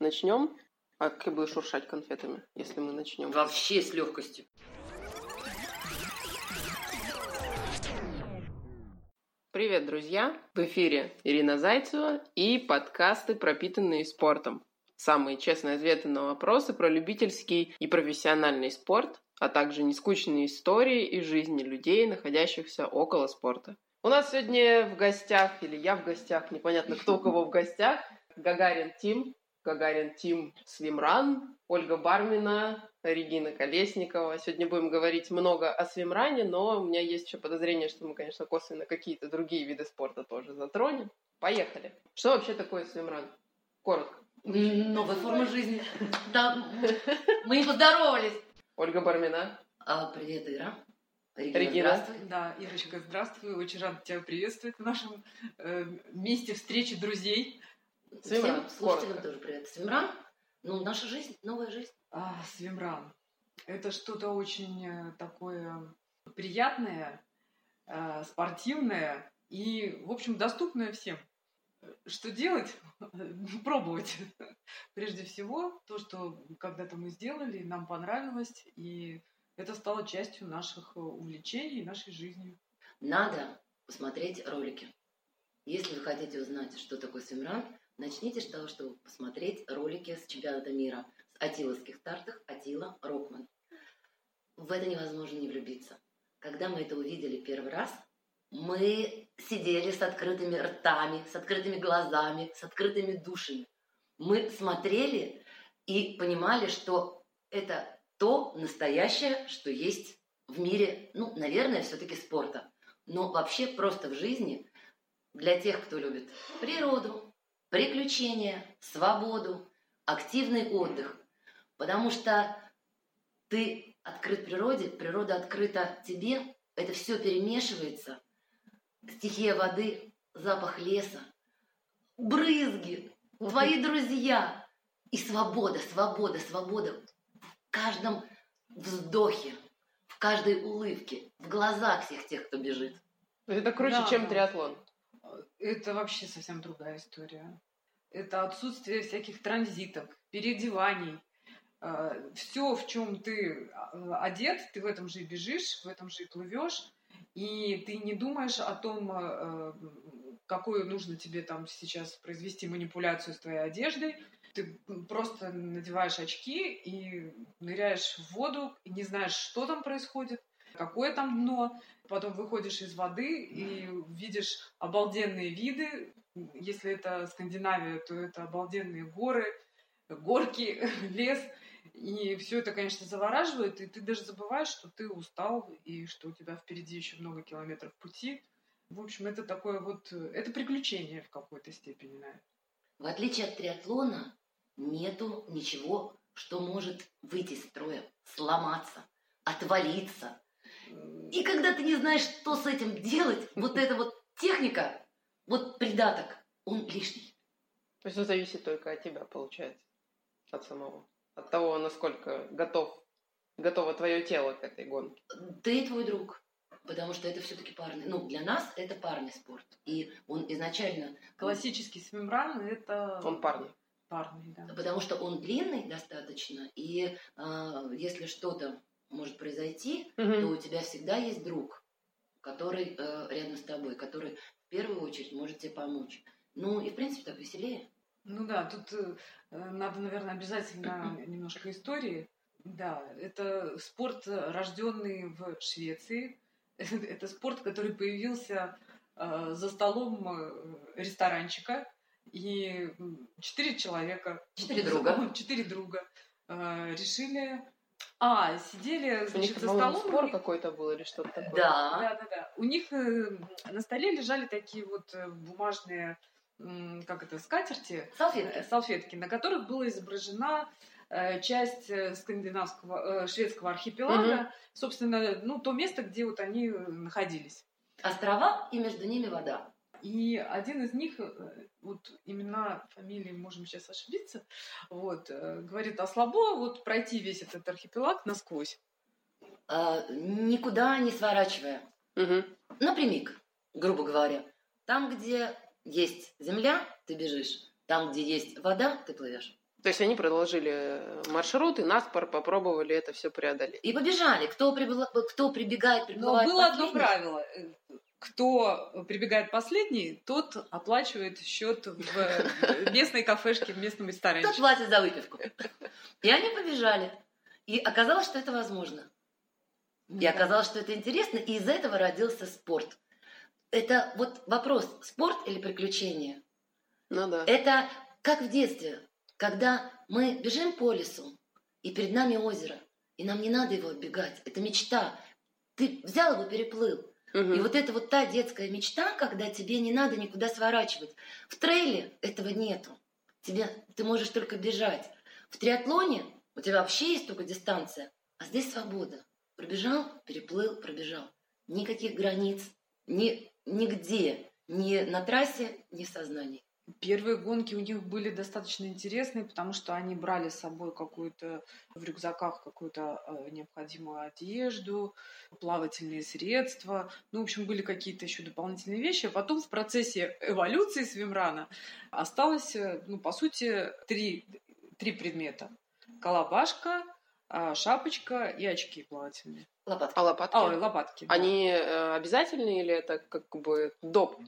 Начнем? А как будешь шуршать конфетами, если мы начнем? Вообще с легкостью. Привет, друзья! В эфире Ирина Зайцева и подкасты, пропитанные спортом. Самые честные ответы на вопросы про любительский и профессиональный спорт, а также нескучные истории из жизни людей, находящихся около спорта. У нас сегодня в гостях, или я в гостях, непонятно кто у кого в гостях, Гагарин Team, Гагарин Team Swimrun, Ольга Бармина, Регина Колесникова. Сегодня будем говорить много о swimrun е, но у меня есть еще подозрение, что мы, конечно, косвенно какие-то другие виды спорта тоже затронем. Поехали. Что вообще такое swimrun? Коротко. Новая форма жизни. Да, мы не поздоровались. Ольга Бармина. А, привет, Ира. Регина, Регина. здравствуй. Да, Ирочка, здравствуй. Очень рада тебя приветствовать в нашем э, месте встречи друзей. Swimrun, Всем слушателям коротко. тоже привет. Swimrun, ну, наша жизнь, новая жизнь. А, Swimrun. Это что-то очень э, такое приятное, э, спортивное и, в общем, доступное всем. Что делать? Пробовать. Прежде всего, то, что когда-то мы сделали, нам понравилось, и это стало частью наших увлечений, нашей жизни. Надо посмотреть ролики. Если вы хотите узнать, что такое свимран, начните с того, чтобы посмотреть ролики с чемпионата мира, с атиловских стартах Атила Рокман. В это невозможно не влюбиться. Когда мы это увидели первый раз, мы сидели с открытыми ртами, с открытыми глазами, с открытыми душами. Мы смотрели и понимали, что это то настоящее, что есть в мире, ну, наверное, все-таки спорта. Но вообще просто в жизни для тех, кто любит природу, приключения, свободу, активный отдых. Потому что ты открыт природе, природа открыта тебе, это все перемешивается. Стихия воды, запах леса, брызги, твои друзья. И свобода, свобода, свобода в каждом вздохе, в каждой улыбке, в глазах всех тех, кто бежит. Это круче, Да, чем да. триатлон. Это вообще совсем другая история. Это отсутствие всяких транзитов, переодеваний. Все, в чем ты э, одет, ты в этом же и бежишь, в этом же и плывешь, и ты не думаешь о том, э, какую нужно тебе там сейчас произвести манипуляцию с твоей одеждой. Ты просто надеваешь очки и ныряешь в воду, и не знаешь, что там происходит, какое там дно. Потом выходишь из воды и видишь обалденные виды. Если это Скандинавия, то это обалденные горы, горки, лес. И все это, конечно, завораживает, и ты даже забываешь, что ты устал, и что у тебя впереди еще много километров пути. В общем, это такое вот... Это приключение в какой-то степени, наверное. В отличие от триатлона, нету ничего, что может выйти из строя, сломаться, отвалиться. И когда ты не знаешь, что с этим делать, вот эта вот техника, вот придаток, он лишний. То есть это зависит только от тебя, получается. От самого. От того, насколько готов, готово твое тело к этой гонке. Ты и твой друг. Потому что это все-таки парный. Ну, для нас это парный спорт. И он изначально... Классический свимран — это Он парный. парный, да. Потому что он длинный достаточно, и а, если что-то может произойти, то у тебя всегда есть друг, который э, рядом с тобой, который в первую очередь может тебе помочь. Ну и в принципе так веселее. Ну да, тут э, надо, наверное, обязательно немножко истории. Да, это спорт, э, рожденный в Швеции. Это спорт, который появился э, за столом э, ресторанчика. И четыре человека, Четыре друга. четыре друга э, решили... А, сидели, У них, значит, за столом. у спор них- какой-то был или что-то такое. Да. да, да, да. У них э, на столе лежали такие вот э, бумажные, как это, скатерти, э, Салфетки. салфетки, на которых была изображена э, часть скандинавского, шведского архипелага, собственно, ну, то место, где вот они находились. Острова и между ними вода. И один из них, э, вот имена, фамилии, можем сейчас ошибиться, вот, э, говорит, а слабо вот пройти весь этот архипелаг насквозь. А, никуда не сворачивая. Мгм. Напрямик, грубо говоря. Там, где есть земля, ты бежишь. Там, где есть вода, ты плывешь. То есть они продолжили маршрут и наспор попробовали это все преодолеть. И побежали. Кто, прибыла, кто прибегает, Но приплывает было одно правило. Э, Кто прибегает последний, тот оплачивает счет в э, местной кафешке, в местном Кто ресторанчике. платит за выпивку? И они побежали. И оказалось, что это возможно. И оказалось, что это интересно, и из этого родился спорт. Это вот вопрос, спорт или приключение? Ну да. Это как в детстве, когда мы бежим по лесу, и перед нами озеро, и нам не надо его оббегать. Это мечта. Ты взял его, переплыл. Мгм. И вот это вот та детская мечта, когда тебе не надо никуда сворачивать. В трейле этого нету. Тебе, ты можешь только бежать. В триатлоне у тебя вообще есть только дистанция, а здесь свобода. Пробежал, переплыл, пробежал. Никаких границ, ни, нигде, ни на трассе, ни в сознании. Первые гонки у них были достаточно интересные, потому что они брали с собой какую-то в рюкзаках какую-то э, необходимую одежду, плавательные средства. Ну, в общем, были какие-то еще дополнительные вещи. А потом в процессе эволюции свимрана осталось, э, ну, по сути, три, три предмета. Колобашка, а, шапочка и очки плавательные. Лопатка. А лопатки? А, ой, лопатки. да. Они э, обязательные или это как бы доп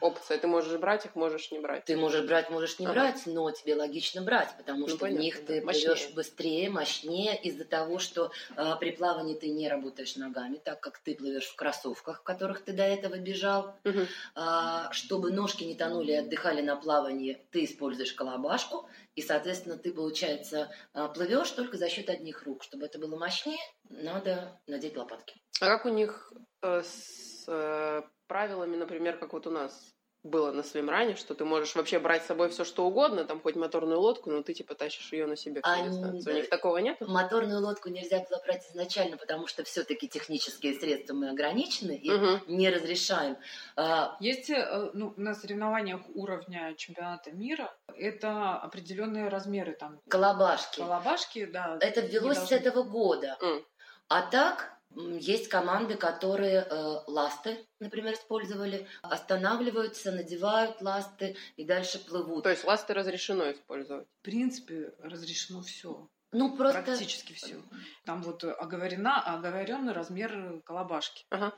опция? Ты можешь брать их, можешь не брать. Ты можешь брать, можешь не Ага. брать, но тебе логично брать, потому Ну, что в понятно, них да. ты Мощнее. плывешь быстрее, мощнее из-за того, что э, при плавании ты не работаешь ногами, так как ты плывешь в кроссовках, в которых ты до этого бежал. Мгм. А, чтобы ножки не тонули и отдыхали на плавании, ты используешь колобашку, и, соответственно, ты, получается, а, плывешь только за счет одних рук. Чтобы это было мощнее, надо надеть лопатки. А как у них э, с э, правилами, например, как вот у нас было на свимране, что ты можешь вообще брать с собой все что угодно, там хоть моторную лодку, но ты типа тащишь ее на себе всю Они-. У них такого нет? Моторную лодку нельзя было брать изначально, потому что все-таки технические средства мы ограничены и Мгм. не разрешаем. А, Есть э, ну, на соревнованиях уровня чемпионата мира это определенные размеры там колобашки. колобашки, да. Это ввелось с должны- этого года. М. А так есть команды, которые э, ласты, например, использовали, останавливаются, надевают ласты и дальше плывут. То есть ласты разрешено использовать. В принципе, разрешено все, Ну просто практически все. Там вот оговорена, оговоренный размер колобашки. Ага.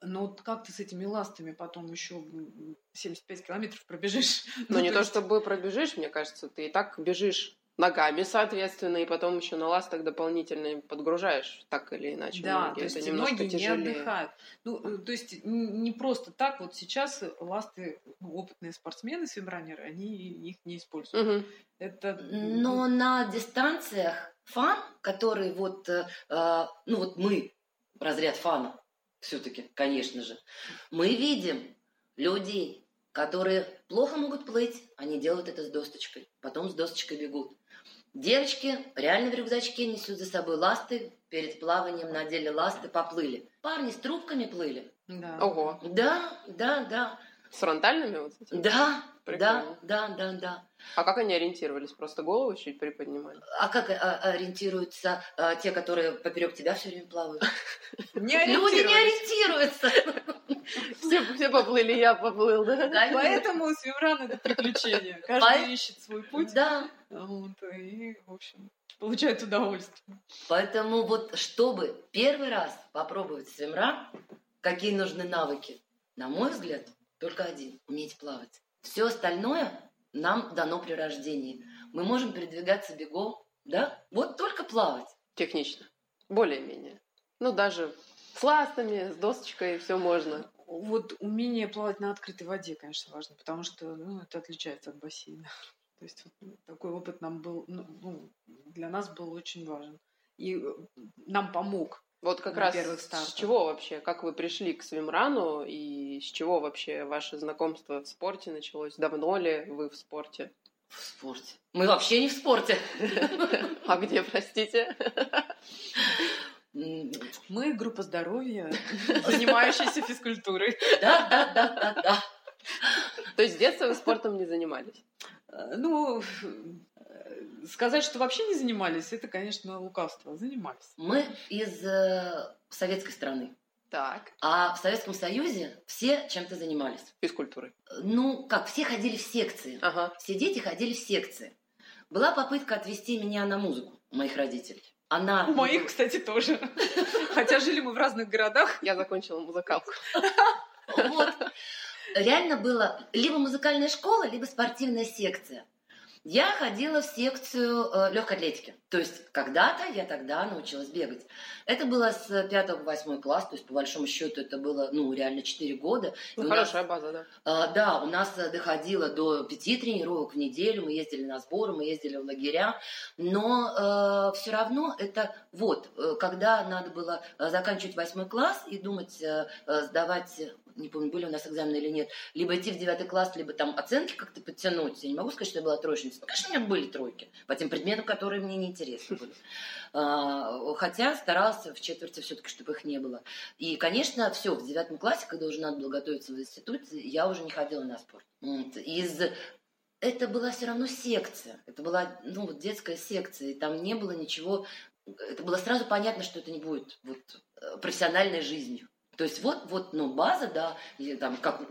Но вот как ты с этими ластами потом еще м, 75 километров пробежишь? Но Ну, не то, есть- чтобы пробежишь, мне кажется, ты и так бежишь ногами, соответственно, и потом еще на ластах дополнительно подгружаешь, так или иначе. Да, ноги. то есть это немножко ноги не тяжелее. отдыхают. Ну, э, то есть не просто так. Вот сейчас ласты, ну, опытные спортсмены, свимранеры, они их не используют. Мгм. Это Но на дистанциях фан, который вот, э, э, ну вот мы, разряд фана, все-таки, конечно же, мы видим людей, которые плохо могут плыть, они делают это с досточкой, потом с досточкой бегут. Девочки реально в рюкзачке несут за собой ласты, перед плаванием надели ласты, поплыли. Парни с трубками плыли. да. Ого. Да, да, да, С фронтальными вот этими? да, Прикольно. да, да, да, да. А как они ориентировались? Просто голову чуть приподнимали? А как а, ориентируются а, те, которые поперек тебя все время плавают? Не Люди не ориентируются. Все, все поплыли, я поплыл, да? Поэтому свимран это приключение. Каждый ищет свой путь. Да. Вот, и, в общем, получает удовольствие. Поэтому вот чтобы первый раз попробовать свимран, какие нужны навыки? На мой взгляд, только один – уметь плавать. Все остальное нам дано при рождении. Мы можем передвигаться бегом, да? Вот только плавать. Технично. Более-менее. Ну, даже с ластами, с досточкой все можно. Вот умение плавать на открытой воде, конечно, важно, потому что ну, это отличается от бассейна. То есть вот такой опыт нам был, ну, ну, для нас был очень важен. И э, нам помог. Вот как На раз первых с чего вообще, как вы пришли к свимрану и с чего вообще ваше знакомство в спорте началось? Давно ли вы в спорте? В спорте. Мы вообще не в спорте. А где, простите? Мы группа здоровья, занимающаяся физкультурой. Да, да, да, да, да. То есть с детства вы спортом не занимались? Э, Ну, э, сказать, что вообще не занимались, это, конечно, лукавство. Занимались. Мы из э, советской страны. Так. А в Советском Союзе все чем-то занимались. Физкультурой. Ну, как, все ходили в секции. Ага. Все дети ходили в секции. была попытка отвести меня на музыку у моих родителей. Она... У моих, кстати, тоже. Хотя жили мы в разных городах. Я закончила музыкалку. Вот. Реально было либо музыкальная школа, либо спортивная секция. Я ходила в секцию э, легкой атлетики. То есть когда-то я тогда научилась бегать. Это было с 5 по 8 класс, то есть по большому счету это было, ну, реально 4 года. Ну, И хорошая нас, база, да. э, да, у нас э, доходило до 5 тренировок в неделю, мы ездили на сборы, мы ездили в лагеря, но все равно это вот, э, когда надо было э, заканчивать 8 класс и думать, э, э, сдавать не помню, были у нас экзамены или нет, либо идти в девятый класс, либо там оценки как-то подтянуть. Я не могу сказать, что я была троечницей. Ну, конечно, у меня были тройки по тем предметам, которые мне неинтересны были. А, Хотя старалась в четверти все-таки, чтобы их не было. И, конечно, все, в девятом классе, когда уже надо было готовиться в институт, я уже не ходила на спорт. Из это была все равно секция. Это была ну, вот детская секция. И там не было ничего. Это было сразу понятно, что это не будет вот, э, профессиональной жизнью. То есть вот, вот, ну, база, да, и там, как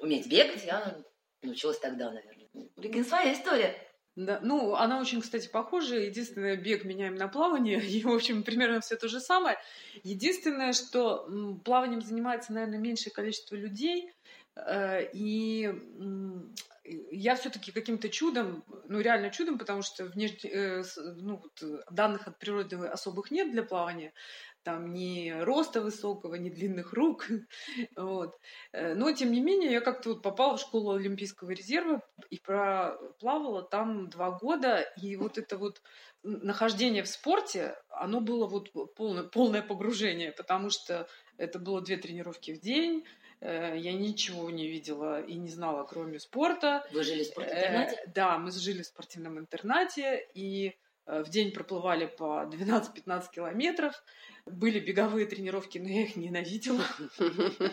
уметь бегать, я научилась тогда, наверное. Регины своя история. Да, ну, она очень, кстати, похожа. Единственное, бег меняем на плавание. И, в общем, примерно все то же самое. Единственное, что плаванием занимается, наверное, меньшее количество людей. Э, И я все-таки каким-то чудом, ну реально чудом, потому что внешне, э, ну, вот, данных от природы особых нет для плавания, там ни роста высокого, ни длинных рук, вот. Э, Но тем не менее я как-то вот попала в школу Олимпийского резерва и проплавала там два года, и вот это вот нахождение в спорте, оно было вот полное, полное погружение, потому что это было две тренировки в день, э, я ничего не видела и не знала, кроме спорта. Вы жили в спортинтернате? Э, Да, мы жили в спортивном интернате, и в день проплывали по 12-15 километров. Были беговые тренировки, но я их ненавидела.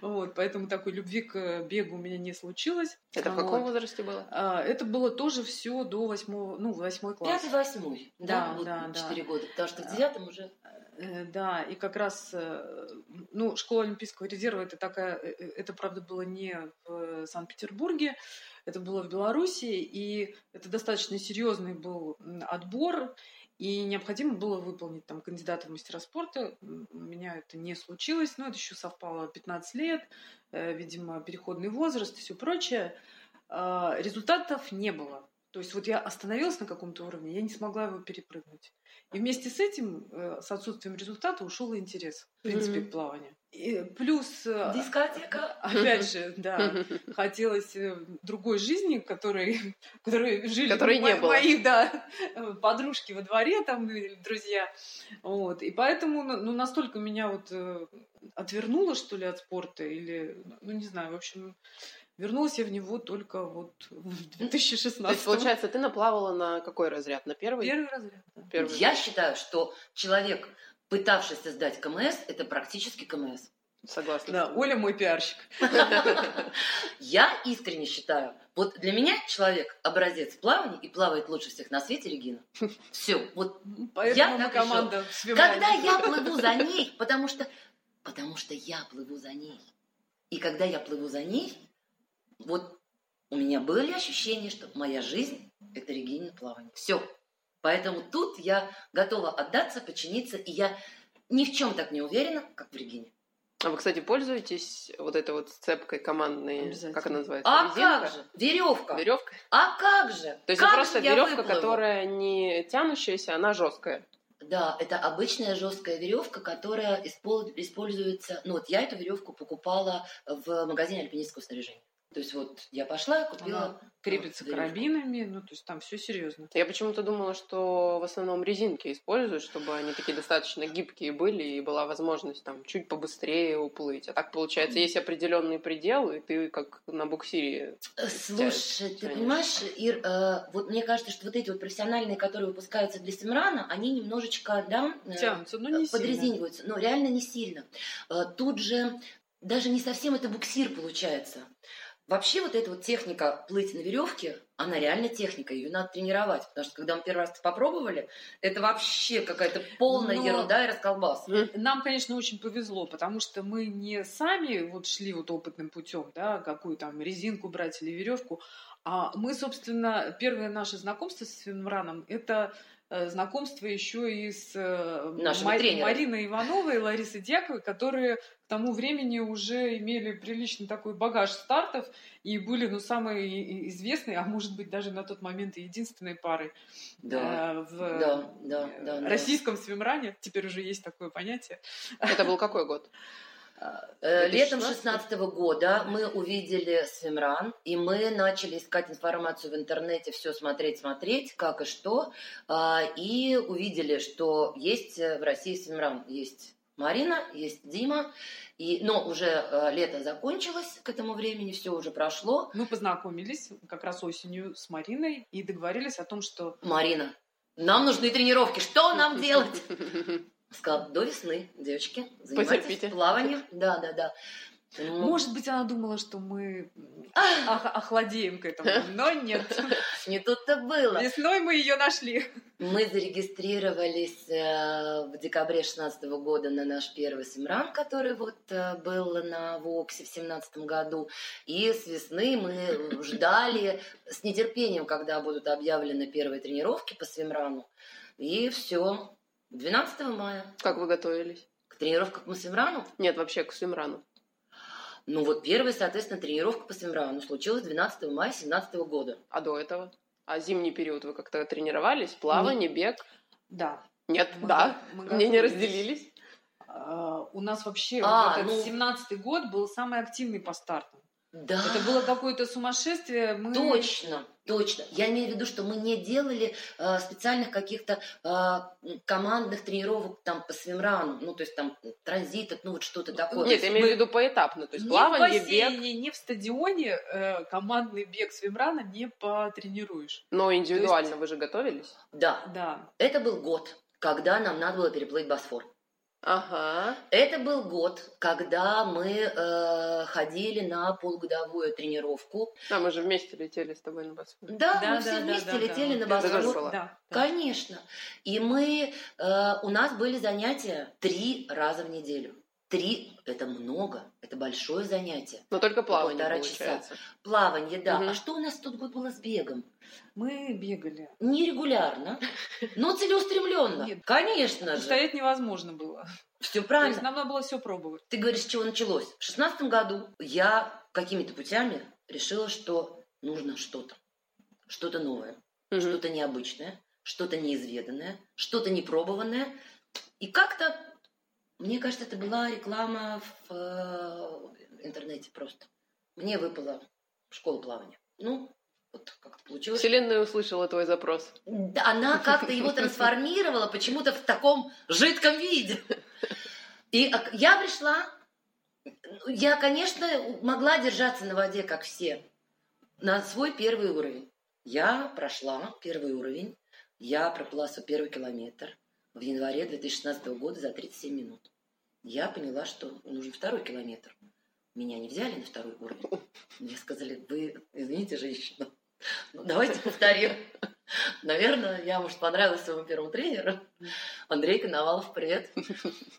Вот, поэтому такой любви к бегу у меня не случилось. Это в каком возрасте было? А, Это было тоже все до восьмого, ну, восьмой класс. Пятый, восьмой. Да, Да, да, четыре года. Потому что в девятом уже... Э, Да, и как раз, э, ну, школа Олимпийского резерва это такая, э, э, это правда было не в Санкт-Петербурге, это было в Беларуси, и это достаточно серьезный был отбор, и необходимо было выполнить там кандидата в мастера спорта. У меня это не случилось, но это еще совпало 15 лет, э, видимо, переходный возраст и все прочее. А, Результатов не было. То есть вот я остановилась на каком-то уровне, я не смогла его перепрыгнуть. И вместе с этим, э, с отсутствием результата, ушел и интерес, в принципе, Мгм. к плаванию. И плюс, э, Дискотека. опять же, да, хотелось э, другой жизни, которой, которой жили Которой не было. мои, да, подружки во дворе там, или друзья. Вот. И поэтому, ну, ну, настолько меня вот э, отвернуло, что ли, от спорта, или, ну, не знаю, в общем, вернулась я в него только вот в 2016 То есть, получается, ты наплавала на какой разряд? На первый? Первый разряд. да. Первый. Я считаю, что человек, пытавшийся сдать КМС, это практически КМС. Согласна. Да. Оля мой пиарщик. Я искренне считаю, вот для меня человек образец плавания и плавает лучше всех на свете Регина. Все, вот Поэтому мы так команда когда я плыву за ней, потому что, потому что я плыву за ней. И когда я плыву за ней, вот у меня были ощущения, что моя жизнь – это Регина плавание. Все. Поэтому тут я готова отдаться, подчиниться, и я ни в чем так не уверена, как в Регине. А вы, кстати, пользуетесь вот этой вот сцепкой командной, как она называется? А Резинка? как же? Веревка. Веревка? А как же? То есть как это просто веревка, которая не тянущаяся, она жесткая. Да, это обычная жесткая веревка, которая испол- используется. Ну вот я эту веревку покупала в магазине альпинистского снаряжения. То есть вот я пошла купила. Крепится веревку. карабинами, ну, то есть там все серьезно. Я почему-то думала, что в основном резинки используют, чтобы они такие достаточно гибкие были, и была возможность там чуть побыстрее уплыть. А так получается, есть определенный предел, и ты как на буксире. Э, Слушай, ты тянешь. понимаешь, Ир, э, вот мне кажется, что вот эти вот профессиональные, которые выпускаются для Симрана, они немножечко, да, э, Тянутся, но не сильно. подрезиниваются, но реально не сильно. Э, Тут же даже не совсем это буксир получается. Вообще вот эта вот техника плыть на веревке, она реально техника, ее надо тренировать. Потому что когда мы первый раз попробовали, это вообще какая-то полная Но- ерунда и расколбас. Нам, конечно, очень повезло, потому что мы не сами вот шли вот опытным путем, да, какую там резинку брать или веревку, а мы, собственно, первое наше знакомство с Финмраном это знакомство еще и с э, Нашими тренерами. Мариной Ивановой и Ларисой Дьяковой, которые к тому времени уже имели приличный такой багаж стартов и были, ну, самые известные, а может быть, даже на тот момент и единственной парой Да, э, в да, да, э, да, да. российском swimrun е. Теперь уже есть такое понятие. Это был какой год? Э, Летом 2016? 16 года мы увидели Swimrun, и мы начали искать информацию в интернете, все смотреть, смотреть, как и что, а, и увидели, что есть э, в России Swimrun, есть Марина, есть Дима, и, но уже э, лето закончилось к этому времени, все уже прошло. Мы познакомились как раз осенью с Мариной и договорились о том, что Марина, нам нужны тренировки, что нам делать? Сказала, до весны, девочки, занимайтесь Потерпите. плаванием. Да, да, да. Ну, Может быть, она думала, что мы охладеем к этому, но нет. не тут-то было. Весной мы ее нашли. Мы зарегистрировались э, в декабре 16 года на наш первый Симран, который вот э, был на Воксе в 17 году. И с весны мы ждали с нетерпением, когда будут объявлены первые тренировки по Свимрану. И все. 12 мая Как вы готовились? к тренировкам по Свимрану. Нет, вообще к Симрану. Ну вот первая, соответственно, тренировка по Свимрану случилась 12 мая 17 года. А до этого? А зимний период вы как-то тренировались? Плавание, бег? Да. Нет, Мы да. мы Мне не разделились. А, У нас вообще А, вот этот ну. 17 год был самый активный по стартам. Да. Это было какое-то сумасшествие. Мы... Точно, точно. Я имею в виду, что мы не делали э, специальных каких-то э, командных тренировок там по свимрану, ну то есть там транзитов, ну вот что-то такое. Нет, я имею в мы- виду поэтапно. То есть ни плавание, в бег. бассейне, ни в стадионе э, командный бег свимрана не потренируешь. Но индивидуально вы же готовились? Да, Да. это был год, когда нам надо было переплыть Босфор. Ага. Это был год, когда мы э, ходили на полугодовую тренировку. Да, мы же вместе летели с тобой на Босфор. Да, Да, мы да, все да, вместе да, летели да. на Босфор. Да, да. Конечно. И мы, э, у нас были занятия три раза в неделю. Три – это много, это большое занятие. Но только плавание полтора часа. получается. Плавание, да. Мгм. А что у нас тот год было с бегом? Мы бегали. Нерегулярно, но целеустремленно. Нет. Конечно же. Стоять невозможно было. Все То есть правильно. нам надо было все пробовать. Ты говоришь, с чего началось? В шестнадцатом году я какими-то путями решила, что нужно что-то. Что-то новое, Мгм. что-то необычное, что-то неизведанное, что-то непробованное. И как-то, мне кажется, это была реклама в э, интернете просто. Мне выпала школа плавания. Ну, вот как-то получилось. Вселенная услышала твой запрос. Она как-то его трансформировала почему-то в таком жидком виде. И я пришла, я, конечно, могла держаться на воде, как все, на свой первый уровень. Я прошла первый уровень, я проплыла свой первый километр в январе 2016 года за 37 минут. Я поняла, что нужен второй километр. Меня не взяли на второй уровень. Мне сказали, вы, извините, женщина, ну, давайте повторим. Наверное, я, может, понравилась своему первому тренеру. Андрей Коновалов, привет.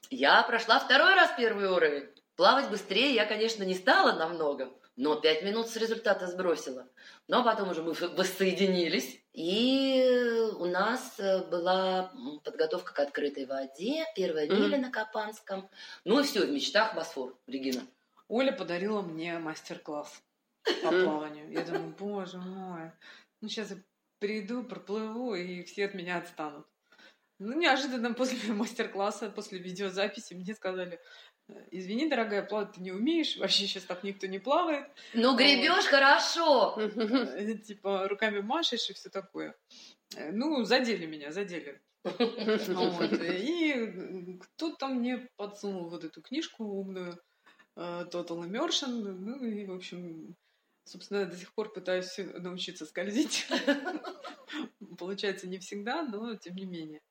Я прошла второй раз первый уровень. Плавать быстрее я, конечно, не стала намного, но пять минут с результата сбросила. Но потом уже мы воссоединились. И у нас э, была подготовка к открытой воде, первая миля на Капанском. Ну и все, в мечтах Босфор, Регина. Оля подарила мне мастер-класс по плаванию. Я думаю, боже мой, ну сейчас я приду, проплыву, и все от меня отстанут. Ну, неожиданно после мастер-класса, после видеозаписи мне сказали, «Э, извини, дорогая, плавать ты не умеешь, вообще сейчас так никто не плавает. Ну, гребешь хорошо. Типа руками машешь и все такое. Ну, задели меня, задели. Вот. И кто-то мне подсунул вот эту книжку умную э, Total Immersion. Ну и, в общем, собственно, до сих пор пытаюсь научиться скользить. Получается не всегда, но тем не менее.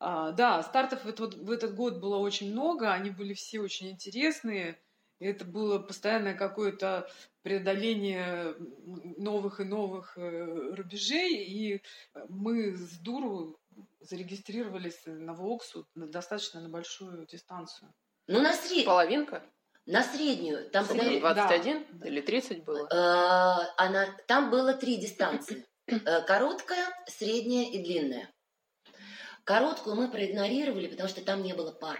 А, да, стартов в этот, в этот год было очень много, они были все очень интересные. И это было постоянное какое-то преодоление новых и новых э, рубежей, и мы с дуру зарегистрировались на Воксу достаточно на большую дистанцию. Ну, на среднюю. Половинка? На среднюю. Там, подожди, 21 да. или 30 было? э, она, там было три дистанции. Э, Короткая, средняя и длинная. Короткую мы проигнорировали, потому что там не было пар.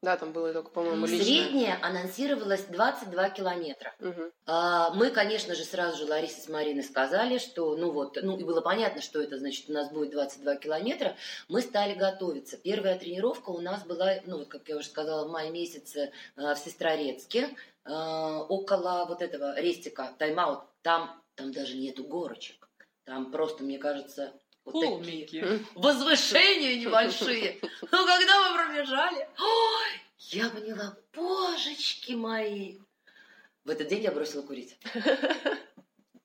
Да, там было только, по-моему, личное. Средняя анонсировалась 22 километра. Мгм. А, Мы, конечно же, сразу же Ларисе с Мариной сказали, что, ну вот, ну и было понятно, что это значит, у нас будет 22 километра. Мы стали готовиться. Первая тренировка у нас была, ну вот, как я уже сказала, в мае месяце а, в Сестрорецке, а, около вот этого рестика, тайм-аут. Там, там даже нету горочек. Там просто, мне кажется, вот Холмики. возвышения небольшие. Ну, когда мы пробежали, ой, я поняла, божечки мои. В этот день я бросила курить.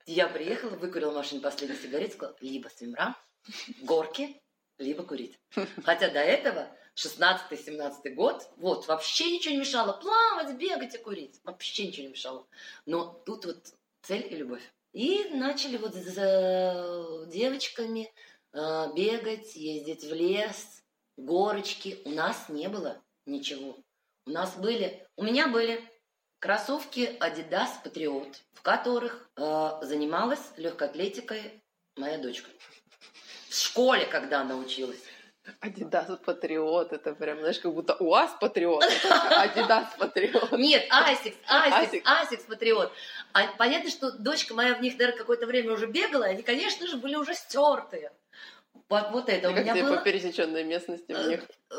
Я приехала, выкурила в машине последний сигарет, сказала, либо свимра, горки, либо курить. Хотя до этого 16-17 год, вот, вообще ничего не мешало. Плавать, бегать и курить. Вообще ничего не мешало. Но тут вот цель и любовь. И начали вот за девочками бегать, ездить в лес, горочки. У нас не было ничего. У нас были, у меня были кроссовки Adidas Patriot, в которых э, занималась легкой атлетикой моя дочка. В школе, когда она училась. Adidas Patriot, это прям, знаешь, как будто УАЗ Патриот, Adidas Patriot. Нет, Asics, Asics, Asics. Asics Patriot. А понятно, что дочка моя в них, наверное, какое-то время уже бегала, и они, конечно же, были уже стертые. Вот, вот это у Как меня тебе было. по пересеченной местности в них? Э,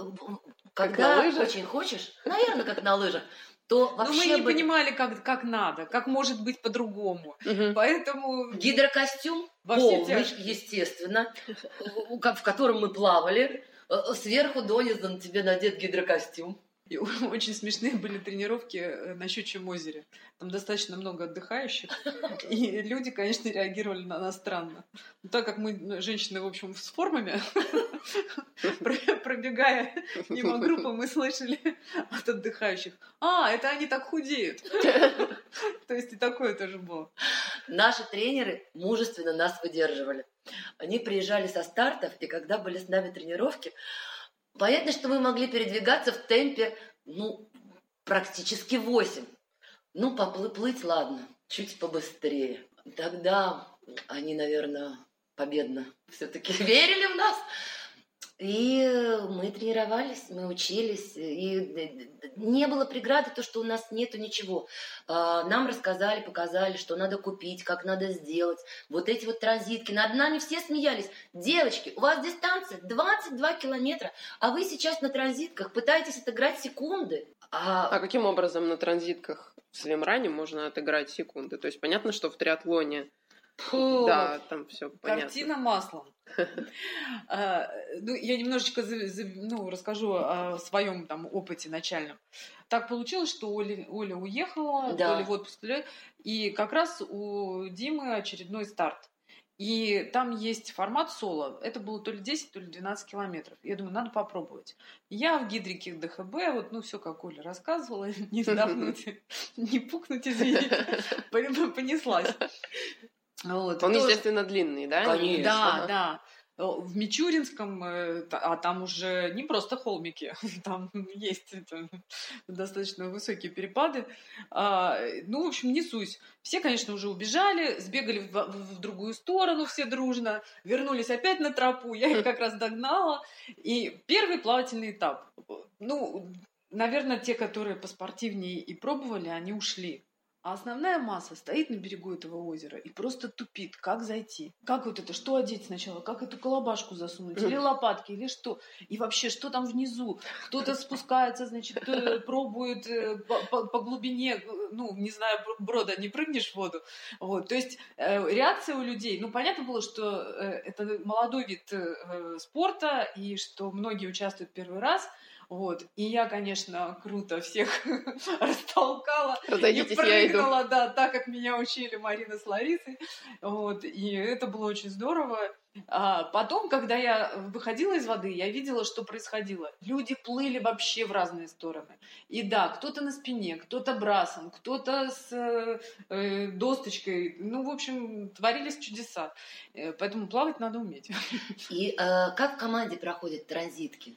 Как Когда на лыжах? очень хочешь, наверное, как на лыжах, то Но вообще мы не бы- понимали, как, как надо, как может быть по-другому. Мгм. Поэтому Гидрокостюм полный, естественно, в в котором мы плавали. Э, Сверху донизу на тебе надет гидрокостюм. И очень смешные были тренировки э, на Щучьем озере. Там достаточно много отдыхающих. И люди, конечно, реагировали на нас странно. Но так как мы, ну, женщины, в общем, с формами, про- пробегая мимо группы, мы слышали от отдыхающих, а, это они так худеют. То есть и такое тоже было. Наши тренеры мужественно нас выдерживали. Они приезжали со стартов, и когда были с нами тренировки, понятно, что мы могли передвигаться в темпе, ну, практически 8. Ну, поплыть, ладно, чуть побыстрее. Тогда они, наверное, победно все-таки верили в нас. И мы тренировались, мы учились, и не было преграды то, что у нас нету ничего. А, Нам рассказали, показали, что надо купить, как надо сделать. Вот эти вот транзитки. Над нами все смеялись. Девочки, у вас дистанция 22 километра, а вы сейчас на транзитках пытаетесь отыграть секунды. А А, каким образом на транзитках в свимране можно отыграть секунды? То есть понятно, что в триатлоне, Фу, да, там все понятно. Картина маслом. А, Ну, я немножечко ну, расскажу о своем там опыте начальном. Так получилось, что Оля, Оля уехала, Да. Оля в отпуск, и как раз у Димы очередной старт. И там есть формат соло. Это было то ли 10, то ли 12 километров. Я думаю, надо попробовать. Я в гидрике ДХБ, вот, ну, все, как Оля рассказывала, не вздохнуть, не пукнуть, извините, понеслась. Вот. Он, То- естественно, длинный, да? Конечно. да, да. В Мичуринском, э, а там уже не просто холмики, там есть это, достаточно высокие перепады. А, ну, в общем, несусь. Все, конечно, уже убежали, сбегали в, в другую сторону все дружно, вернулись опять на тропу, я их как раз догнала. И первый плавательный этап. Ну, наверное, те, которые поспортивнее и пробовали, они ушли. А основная масса стоит на берегу этого озера и просто тупит, как зайти. Как вот это, что одеть сначала, как эту колобашку засунуть, или лопатки, или что. И вообще, что там внизу? Кто-то спускается, значит, э, пробует э, по, по- по глубине, э, ну, не знаю, бр- брода, не прыгнешь в воду. Вот, то есть э, реакция у людей, ну, понятно было, что э, это молодой вид э, спорта, и что многие участвуют первый раз, Вот. И я, конечно, круто всех растолкала и Разойдитесь, прыгала, да, так, как меня учили Марина с Ларисой. Вот. И это было очень здорово. А потом, когда я выходила из воды, я видела, что происходило. Люди плыли вообще в разные стороны. И да, кто-то на спине, кто-то брасом, кто-то с э, э, досточкой. Ну, в общем, творились чудеса. Э, Поэтому плавать надо уметь. И э, как в команде проходят транзитки?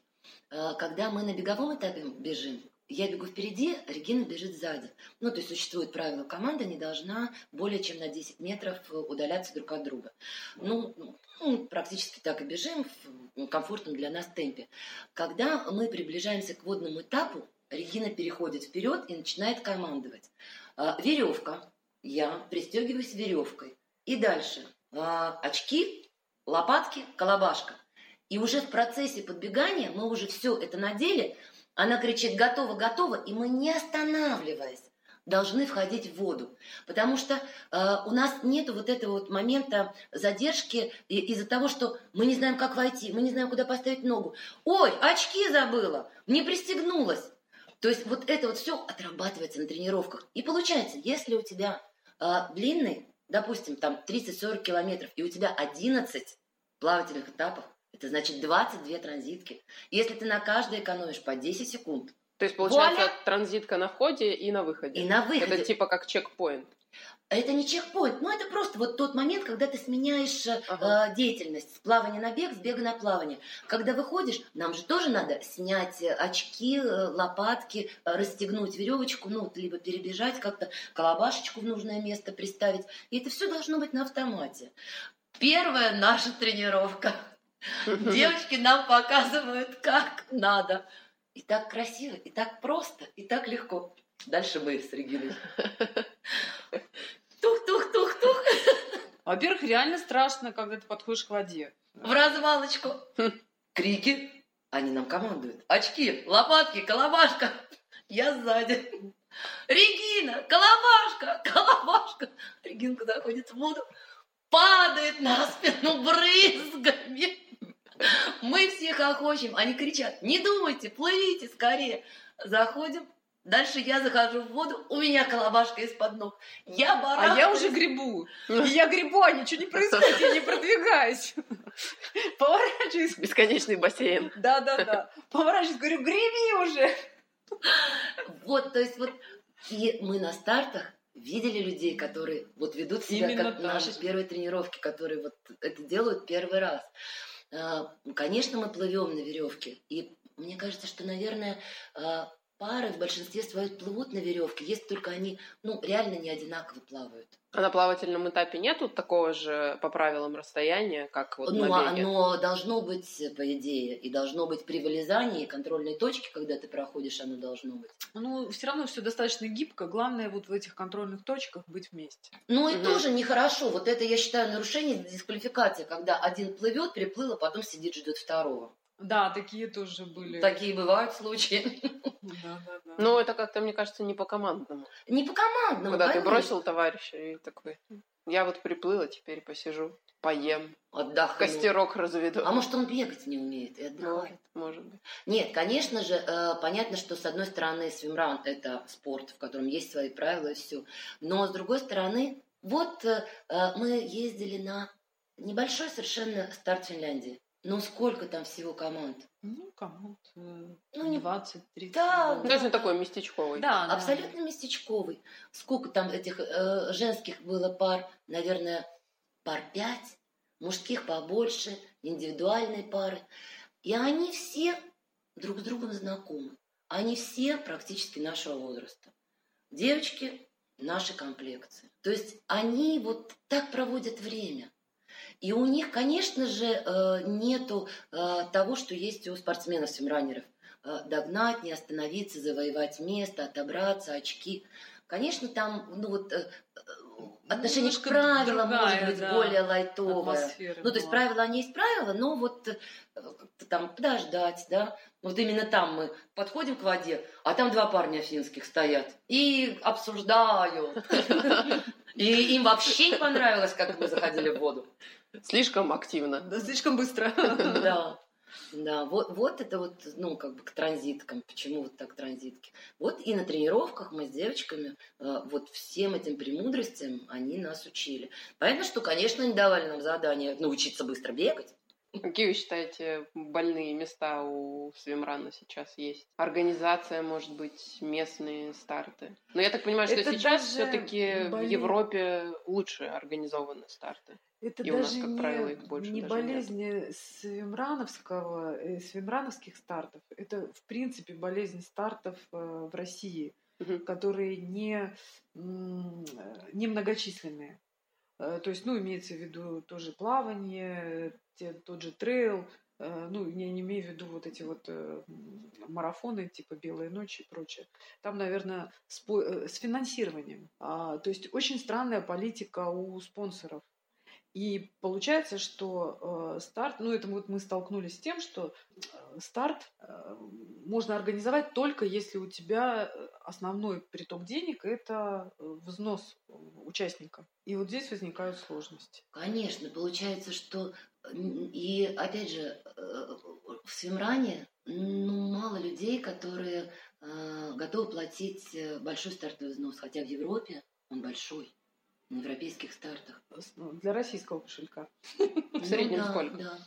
Э, когда мы на беговом этапе бежим, я бегу впереди, Регина бежит сзади. Ну, то есть существует правило, команда не должна более чем на 10 метров э, удаляться друг от друга. Ну, ну, практически так и бежим в комфортном для нас темпе. Когда мы приближаемся к водному этапу, Регина переходит вперед и начинает командовать. А, Веревка. Я пристегиваюсь веревкой. И дальше. А, Очки, лопатки, колобашка. И уже в процессе подбегания мы уже все это надели. Она кричит «готово, готово», и мы, не останавливаясь, должны входить в воду. Потому что э, у нас нет вот этого вот момента задержки из-за того, что мы не знаем, как войти, мы не знаем, куда поставить ногу. Ой, очки забыла, не пристегнулась. То есть вот это вот все отрабатывается на тренировках. И получается, если у тебя э, длинный, допустим, там 30-40 километров, и у тебя 11 плавательных этапов, это значит 22 транзитки. Если ты на каждой экономишь по 10 секунд, То есть, получается, Вуаля! транзитка на входе и на выходе. и на выходе... Это типа как чекпоинт. Это не чекпоинт, ну это просто вот тот момент, когда ты сменяешь э, Ага. э, деятельность с плавания на бег, с бега на плавание. Когда выходишь, нам же тоже надо снять э, очки, э, лопатки, расстегнуть веревочку, ну, вот либо перебежать как-то, колобашечку в нужное место приставить. И это все должно быть на автомате. Первая наша тренировка. Девочки нам показывают, как надо. И так красиво, и так просто, и так легко. Дальше мы с Региной. Тух-тух-тух-тух. Во-первых, реально страшно, когда ты подходишь к воде. В развалочку. Крики. Они нам командуют. Очки, лопатки, колобашка. Я сзади. Регина, колобашка, колобашка. Регинка заходит в воду, падает на спину брызгами. Мы все хохочем, они кричат, не думайте, плывите скорее. Заходим, дальше я захожу в воду, у меня колобашка из-под ног. Я барахтаюсь. А я уже гребу. И я гребу, а ничего не происходит, я не продвигаюсь. Поворачиваюсь. Бесконечный бассейн. Да-да-да. Поворачиваюсь, говорю, греби уже. Вот, то есть вот и мы на стартах видели людей, которые вот ведут себя Именно как так наши первые тренировки, которые вот это делают первый раз. А, Конечно, мы плывем на веревке, и мне кажется, что, наверное, а, пары в большинстве своем плывут на веревке, если только они, ну, реально не одинаково плавают. А на плавательном этапе нету такого же по правилам расстояния, как вот ну, на оно должно быть, по идее, и должно быть при вылезании контрольной точки, когда ты проходишь, оно должно быть. Ну, все равно все достаточно гибко. Главное вот в этих контрольных точках быть вместе. Ну и Мгм. тоже нехорошо. Вот это я считаю нарушение, дисквалификация, когда один плывет, переплыл, а потом сидит, ждет второго. Да, такие тоже были. Такие бывают случаи. Да-да-да. Ну, это как-то, мне кажется, не по командному. Не по командному. Когда ты конечно. бросил товарища и такой, я вот приплыла, теперь посижу, поем, Отдохну. костерок разведу. А может, он бегать не умеет и отдыхает? Может, может быть. Нет, конечно же, э, понятно, что с одной стороны свимран – это спорт, в котором есть свои правила и все. Но с другой стороны, вот э, э, мы ездили на небольшой совершенно старт Финляндии. Ну, сколько там всего команд? Ну, команд э, Ну, не- 20-30. Да, Ну, то есть он такой местечковый. Да, да. Абсолютно местечковый. Сколько там этих э, женских было пар? Наверное, пар пять, мужских побольше, индивидуальные пары. И они все друг с другом знакомы. Они все практически нашего возраста. Девочки нашей комплекции. То есть они вот так проводят время. И у них, конечно же, э, нету э, того, что есть у спортсменов-симранеров. Э, Догнать, не остановиться, завоевать место, отобраться, очки. Конечно, там, ну вот, отношение к Немножко правилам может другая, быть да, более лайтовое. Ну, то есть правила, они есть правила, но вот там подождать, да. Вот именно там мы подходим к воде, а там два парня финских стоят и обсуждают. И им вообще не понравилось, как мы заходили в воду. Слишком активно. Да, слишком быстро. Да. Да, вот, вот это вот, ну, как бы к транзиткам. Почему вот так транзитки? Вот и на тренировках мы с девочками э, вот всем этим премудростям они нас учили. Понятно, что, конечно, они давали нам задание научиться быстро бегать. Какие вы считаете больные места у свимрана сейчас есть? Организация, может быть, местные старты. Но я так понимаю, что Это сейчас все-таки в Европе лучше организованы старты. Это И у нас, даже как не, правило, их больше не даже нет. болезнь свимрановского, э, свимрановских стартов. Это, в принципе, болезнь стартов э, в России, Мгм. которые не, э, не многочисленные. Э, То есть, ну, имеется в виду тоже плавание, те- тот же трейл, э, ну, я не имею в виду вот эти вот э, марафоны типа «Белые ночи» и прочее. Там, наверное, с, э, с финансированием. А, То есть очень странная политика у спонсоров. И получается, что э, старт, ну это вот мы столкнулись с тем, что э, старт э, можно организовать только если у тебя э, основной приток денег это э, взнос участника. И вот здесь возникают сложности. Конечно, получается, что м, и опять же э, в Свимране ну, мало людей, которые э, готовы платить э, большой стартовый взнос, хотя в Европе он большой, на европейских стартах. Ну, Для российского кошелька. В среднем Ну сколько?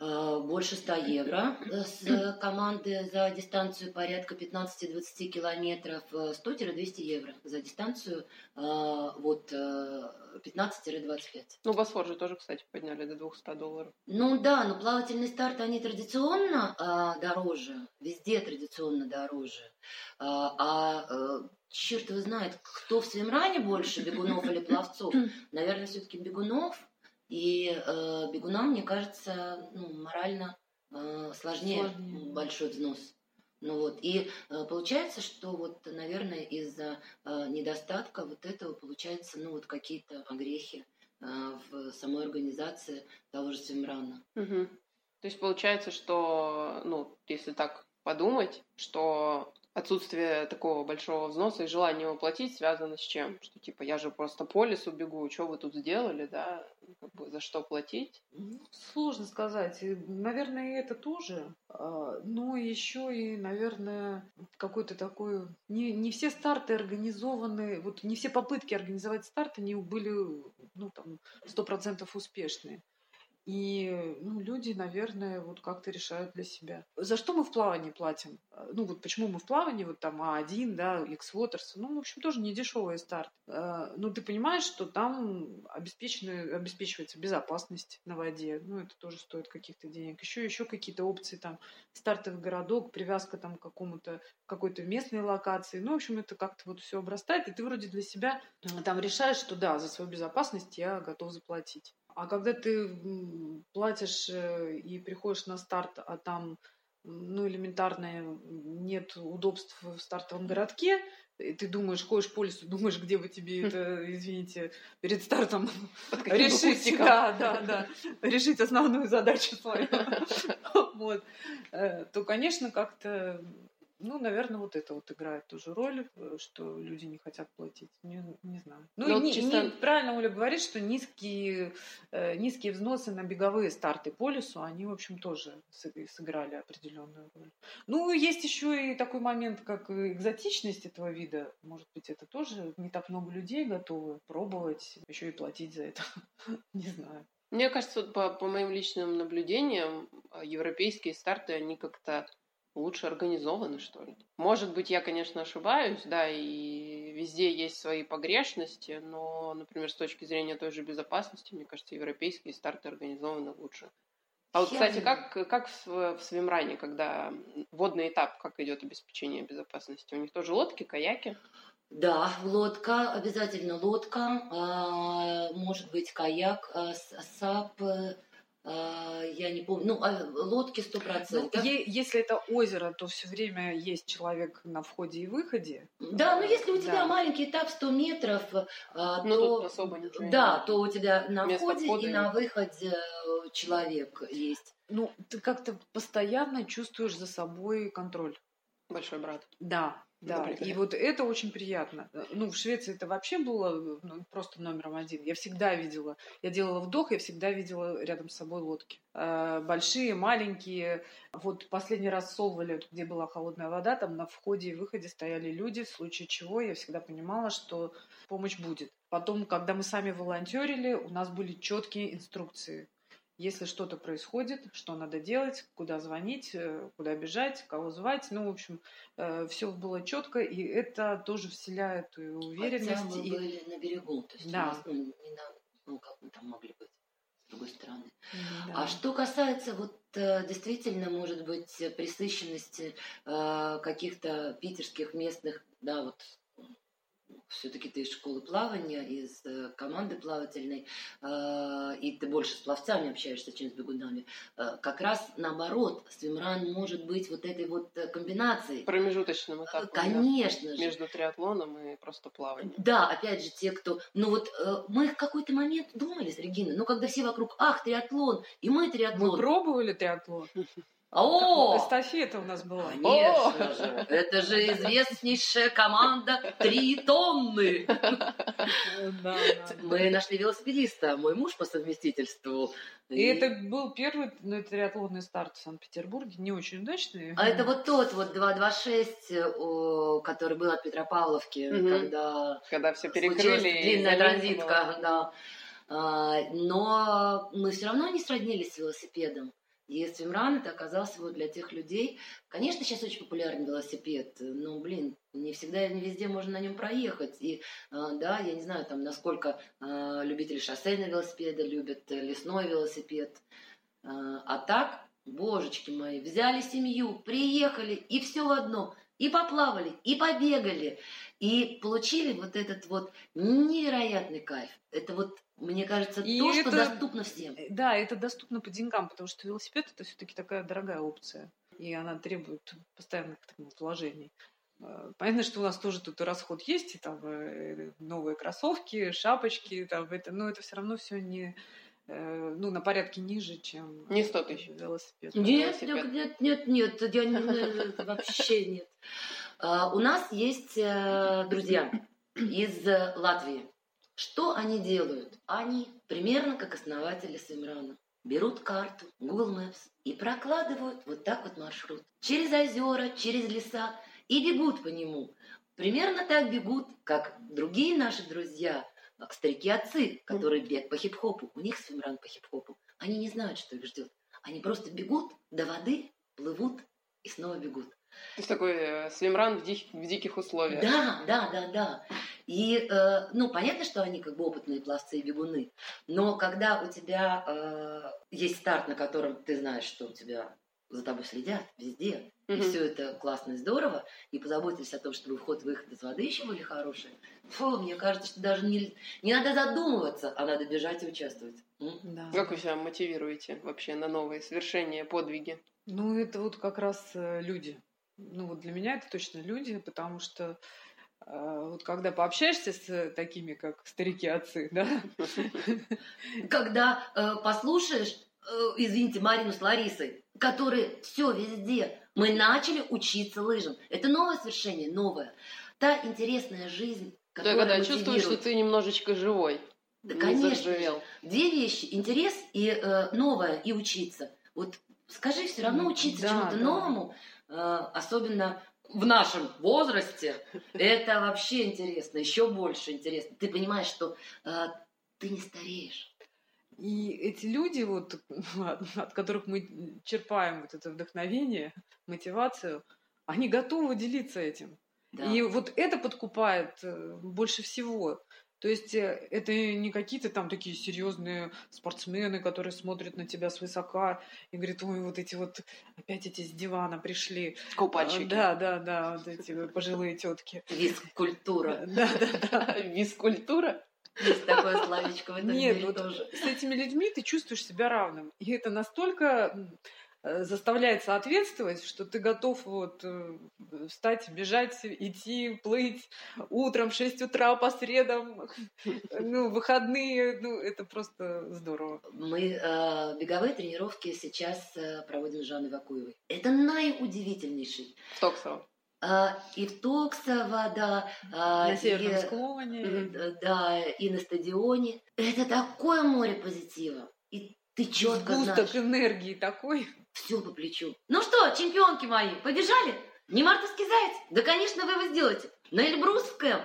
Э, Больше 100 евро э, с команды за дистанцию порядка 15-20 километров, э, 100-200 евро за дистанцию э, вот э, 15-25. Ну, Босфор же тоже, кстати, подняли до 200 долларов. Ну да, но плавательные старты, они традиционно а, дороже, везде традиционно дороже. А, а э, черт его знает, кто в свимране больше, бегунов или пловцов? Наверное, все-таки бегунов. И э, бегунам, мне кажется, ну, морально э, сложнее, Сложнее. большой взнос. Ну вот, и э, получается, что вот, наверное, из-за э, недостатка вот этого получается, ну вот какие-то огрехи э, в самой организации того же Свимрана. Мгм. То есть получается, что, ну, если так подумать, что отсутствие такого большого взноса и желание его платить связано с чем? Что типа я же просто по лесу бегу, что вы тут сделали, да? Как бы за что платить? Ну, Сложно сказать. Наверное, и это тоже. А, Но еще и, наверное, какой-то такой... Не, не все старты организованы, вот не все попытки организовать старт, они были, ну, там, сто процентов успешные. И ну, люди, наверное, вот как-то решают для себя. За что мы в плавании платим? А, Ну вот почему мы в плавании, вот там А1, да, X-Waters, ну, в общем, тоже не дешевый старт. А, Ну, ты понимаешь, что там обеспечена, обеспечивается безопасность на воде, ну, это тоже стоит каких-то денег. Еще, еще какие-то опции, там, стартовый городок, привязка там к какому-то, какой-то местной локации. Ну, в общем, это как-то вот все обрастает, и ты вроде для себя э, там решаешь, что да, за свою безопасность я готов заплатить. А когда ты платишь э, и приходишь на старт, а там, ну, элементарно нет удобств в стартовом городке, и ты думаешь, ходишь по лесу, думаешь, где бы тебе это, извините, перед стартом решить, да, да, да, решить основную задачу свою, вот, Э, то, конечно, как-то, ну, наверное, вот это вот играет тоже роль, э, что люди не хотят платить, не, не знаю. Ну, Ну, и вот не- чисто- не- правильно Оля говорит, что низкие, э, низкие взносы на беговые старты по лесу, они, в общем, тоже сыг- сыграли определенную роль. Ну, есть еще и такой момент, как экзотичность этого вида. Может быть, это тоже не так много людей готовы пробовать, еще и платить за это. Не знаю. Мне кажется, вот по, по моим личным наблюдениям, э, европейские старты, они как-то лучше организованы, что ли. Может быть, я, конечно, ошибаюсь, да, и везде есть свои погрешности, но, например, с точки зрения той же безопасности, мне кажется, европейские старты организованы лучше. А вот, кстати, как, как в, в свимране, когда водный этап, как идет обеспечение безопасности? У них тоже лодки, каяки? Да, лодка, обязательно лодка, а, может быть каяк, а, с- SUP, э, а, я не помню, ну, а, лодки сто Ну, процентов. е- если это озеро, то все время есть человек на входе и выходе. Да, но если у тебя Да. маленький этап 100 метров, а, Ну, то... тут особо ничего Да, надо. то у тебя на Место входе входа и и- на выходе э, человек есть. Ну, ты как-то постоянно чувствуешь за собой контроль. Большой брат. Да, да. И вот это очень приятно. Ну, в Швеции это вообще было ну, просто номером один. Я всегда видела, я делала вдох, я всегда видела рядом с собой лодки. Э, Большие, маленькие. Вот последний раз в Солвале, где была холодная вода, там на входе и выходе стояли люди, в случае чего я всегда понимала, что помощь будет. Потом, когда мы сами волонтерили, у нас были четкие инструкции. Если что-то происходит, что надо делать, куда звонить, э, куда бежать, кого звать. Ну, в общем, все было четко, и это тоже вселяет и уверенность. Хотя мы и- были на берегу, то есть Да. у нас, ну, не на, ну, как мы там могли быть с другой стороны. Да. А что касается вот э, действительно, может быть, э, пресыщенности э, каких-то питерских местных, да, вот все-таки ты из школы плавания, из э, команды плавательной, э, и ты больше с пловцами общаешься, чем с бегунами. Э, как раз наоборот, свимран может быть вот этой вот комбинацией. Промежуточным этапом. да. Конечно же. Между триатлоном и просто плаванием. Да, опять же, те, кто... Ну вот мы в какой-то момент думали с Региной, ну когда все вокруг, ах, триатлон, и мы Мы триатлон. пробовали триатлон. О, Эстафета у нас была. конечно же, это же известнейшая команда «Три тонны». Мы нашли велосипедиста, мой муж по совместительству. И это был первый ну, триатлонный старт в Санкт-Петербурге, не очень удачный. А это вот тот вот 226, э, о, который был от Петропавловки, когда Когда все перекрыли. длинная транзитка, да. А, Но мы все равно не сроднились с велосипедом. И свимран это оказался вот для тех людей. Конечно, сейчас очень популярен велосипед, но, блин, не всегда и не везде можно на нем проехать. И, а, да, я не знаю, там, насколько а, любители шоссейного велосипеда любят э, лесной велосипед. А а так, божечки мои, взяли семью, приехали, и все в одном. И поплавали, и побегали, и получили вот этот вот невероятный кайф. Это вот, мне кажется, И то, что это- доступно всем. Да, это доступно по деньгам, потому что велосипед это все-таки такая дорогая опция. И она требует постоянных вот вложений. Э, Понятно, что у нас тоже тут расход есть, и там э, новые кроссовки, шапочки, там это, но это все равно все не ну, на порядке ниже, чем Не 100 тысяч. велосипед. Нет, велосипед. нет, нет, нет, нет, я не- вообще нет. А, У нас есть э, друзья из э, Латвии. Что они делают? Они примерно как основатели Свимрана. Берут карту Google Maps и прокладывают вот так вот маршрут. Через озера, через леса и бегут по нему. Примерно так бегут, как другие наши друзья, как старики-отцы, которые бег по хип-хопу. У них swimrun по хип-хопу. Они не знают, что их ждет. Они просто бегут до воды, плывут и снова бегут. То есть такой э, swimrun в, дик- в диких условиях. Да, да, да, да. И, э, ну, понятно, что они как бы опытные пловцы и бегуны, но когда у тебя э, есть старт, на котором ты знаешь, что у тебя за тобой следят везде, и Мгм. все это классно и здорово, и позаботились о том, чтобы вход-выход из воды еще были хорошие, фу, мне кажется, что даже не, не надо задумываться, а надо бежать и участвовать. М? Да. Как вы себя мотивируете вообще на новые свершения, подвиги? Ну, это вот как раз э, люди. Ну, вот для меня это точно люди, потому что э, вот когда пообщаешься с э, такими, как старики-отцы, да, Когда э, послушаешь, э, извините, Марину с Ларисой, которые все везде, мы начали учиться лыжам. Это новое свершение, новое. Та интересная жизнь, Да, которая когда чувствуешь, что мотивирует. ты немножечко живой. Да, не конечно. Две вещи. Интерес и э, новое, и учиться. Вот скажи, все равно учиться да, чему-то да. новому, э, особенно в нашем возрасте, это вообще интересно, еще больше интересно. Ты понимаешь, что э, ты не стареешь. И эти люди, вот, от, от которых мы черпаем вот это вдохновение, мотивацию, они готовы делиться этим. Да. И вот это подкупает э, больше всего. То есть э, это не какие-то там такие серьезные спортсмены, которые смотрят на тебя свысока и говорят, ой, вот эти вот опять эти с дивана пришли. Купальщики. Да, да, да, вот эти пожилые тетки. Виз-культура. Да, да, да. Визкультура? Есть такое словечко в этом Нет, мире вот тоже. с этими людьми ты чувствуешь себя равным. И это настолько э, заставляет соответствовать, что ты готов вот э, встать, бежать, идти, плыть утром в 6 утра по средам, ну, выходные, ну, это просто здорово. Мы э, беговые тренировки сейчас э, проводим с Жанной Вакуевой. Это наиудивительнейший. А, и в Токсово, да. а, На северном и, склоне. э, Да, и на стадионе. Это такое море позитива. И ты четко Сгусток знаешь, энергии такой. все по плечу. Ну что, чемпионки мои, побежали? Не мартовский заяц? Да, конечно, вы его сделаете. На Эльбрус в кэмп.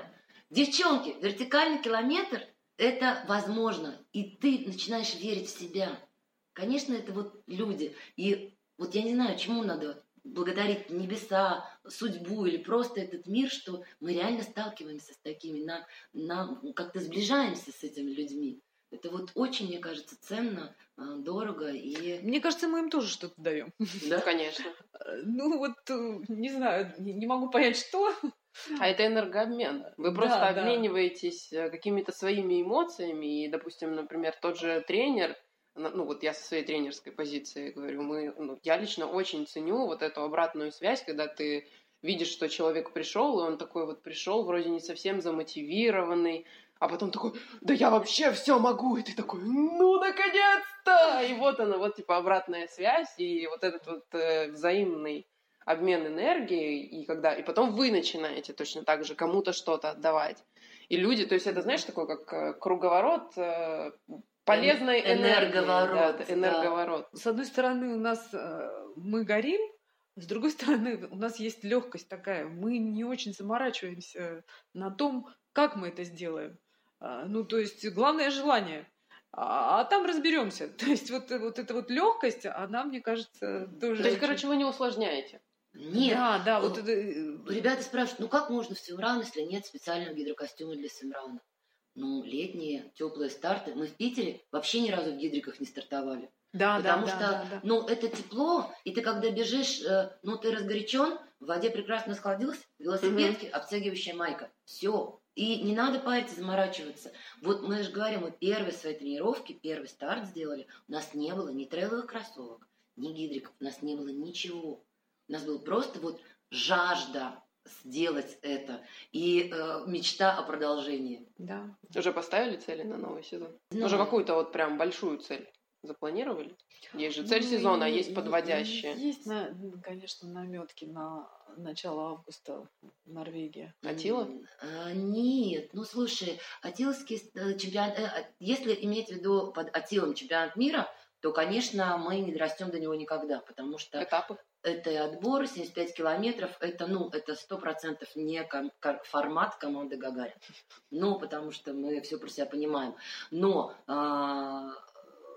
Девчонки, вертикальный километр – это возможно. И ты начинаешь верить в себя. Конечно, это вот люди. И вот я не знаю, чему надо благодарить небеса, судьбу или просто этот мир, что мы реально сталкиваемся с такими, нам, нам как-то сближаемся с этими людьми. Это вот очень, мне кажется, ценно, а, дорого и... Мне кажется, мы им тоже что-то даем. Да, конечно. Ну вот, э, не знаю, не могу понять, что. А это энергообмен. Вы Да, просто да. обмениваетесь э, какими-то своими эмоциями, и, допустим, например, тот же тренер, на- ну вот я со своей тренерской позиции говорю, мы, ну, я лично очень ценю вот эту обратную связь, когда ты видишь, что человек пришел, и он такой вот пришел, вроде не совсем замотивированный, а потом такой, да я вообще все могу, и ты такой, ну наконец-то! И вот она, вот типа обратная связь, и вот этот вот э, взаимный обмен энергией, и когда и потом вы начинаете точно так же кому-то что-то отдавать. И люди, то есть это, знаешь, такой как э, круговорот э, полезной энергии. энерговорот, Да, да. энерговорот. С одной стороны, у нас э, мы горим, с другой стороны, у нас есть легкость такая. Мы не очень заморачиваемся на том, как мы это сделаем. А, Ну, то есть, главное желание. А, а там разберемся. То есть, вот, вот эта вот легкость, она, мне кажется, тоже. То есть, очень- короче, вы не усложняете. Нет, Да, да, вот это. э, Ребята спрашивают, ну как можно в Симран, если нет специального гидрокостюма для Симрана? Ну, летние, теплые старты. Мы в Питере вообще ни разу в гидриках не стартовали. Да, да, Потому да, что, да, да. ну, это тепло, и ты когда бежишь, э, ну, ты разгорячен, в воде прекрасно схладился, велосипедки, обтягивающая майка. Все. И не надо париться, заморачиваться. Вот мы же говорим, мы первые свои тренировки, первый старт сделали. У нас не было ни трейловых кроссовок, ни гидриков, у нас не было ничего. У нас был просто вот жажда сделать это и э, мечта о продолжении. да. Уже поставили цели на новый сезон? Знаю. Уже какую-то вот прям большую цель запланировали? Есть же цель Ну, сезона, а и- есть и- подводящие. и Есть, на- конечно, наметки на начало августа в Норвегии. Атила? А, нет, ну слушай, Атиловский э, чемпионат, э, а, если иметь в виду под Атилом чемпионат мира, то, конечно, мы не дорастем до него никогда, потому что Этапы? Это и отбор, 75 километров, это, ну, это сто процентов не ком- формат команды Гагарин. Ну, потому что мы все про себя понимаем. Но а,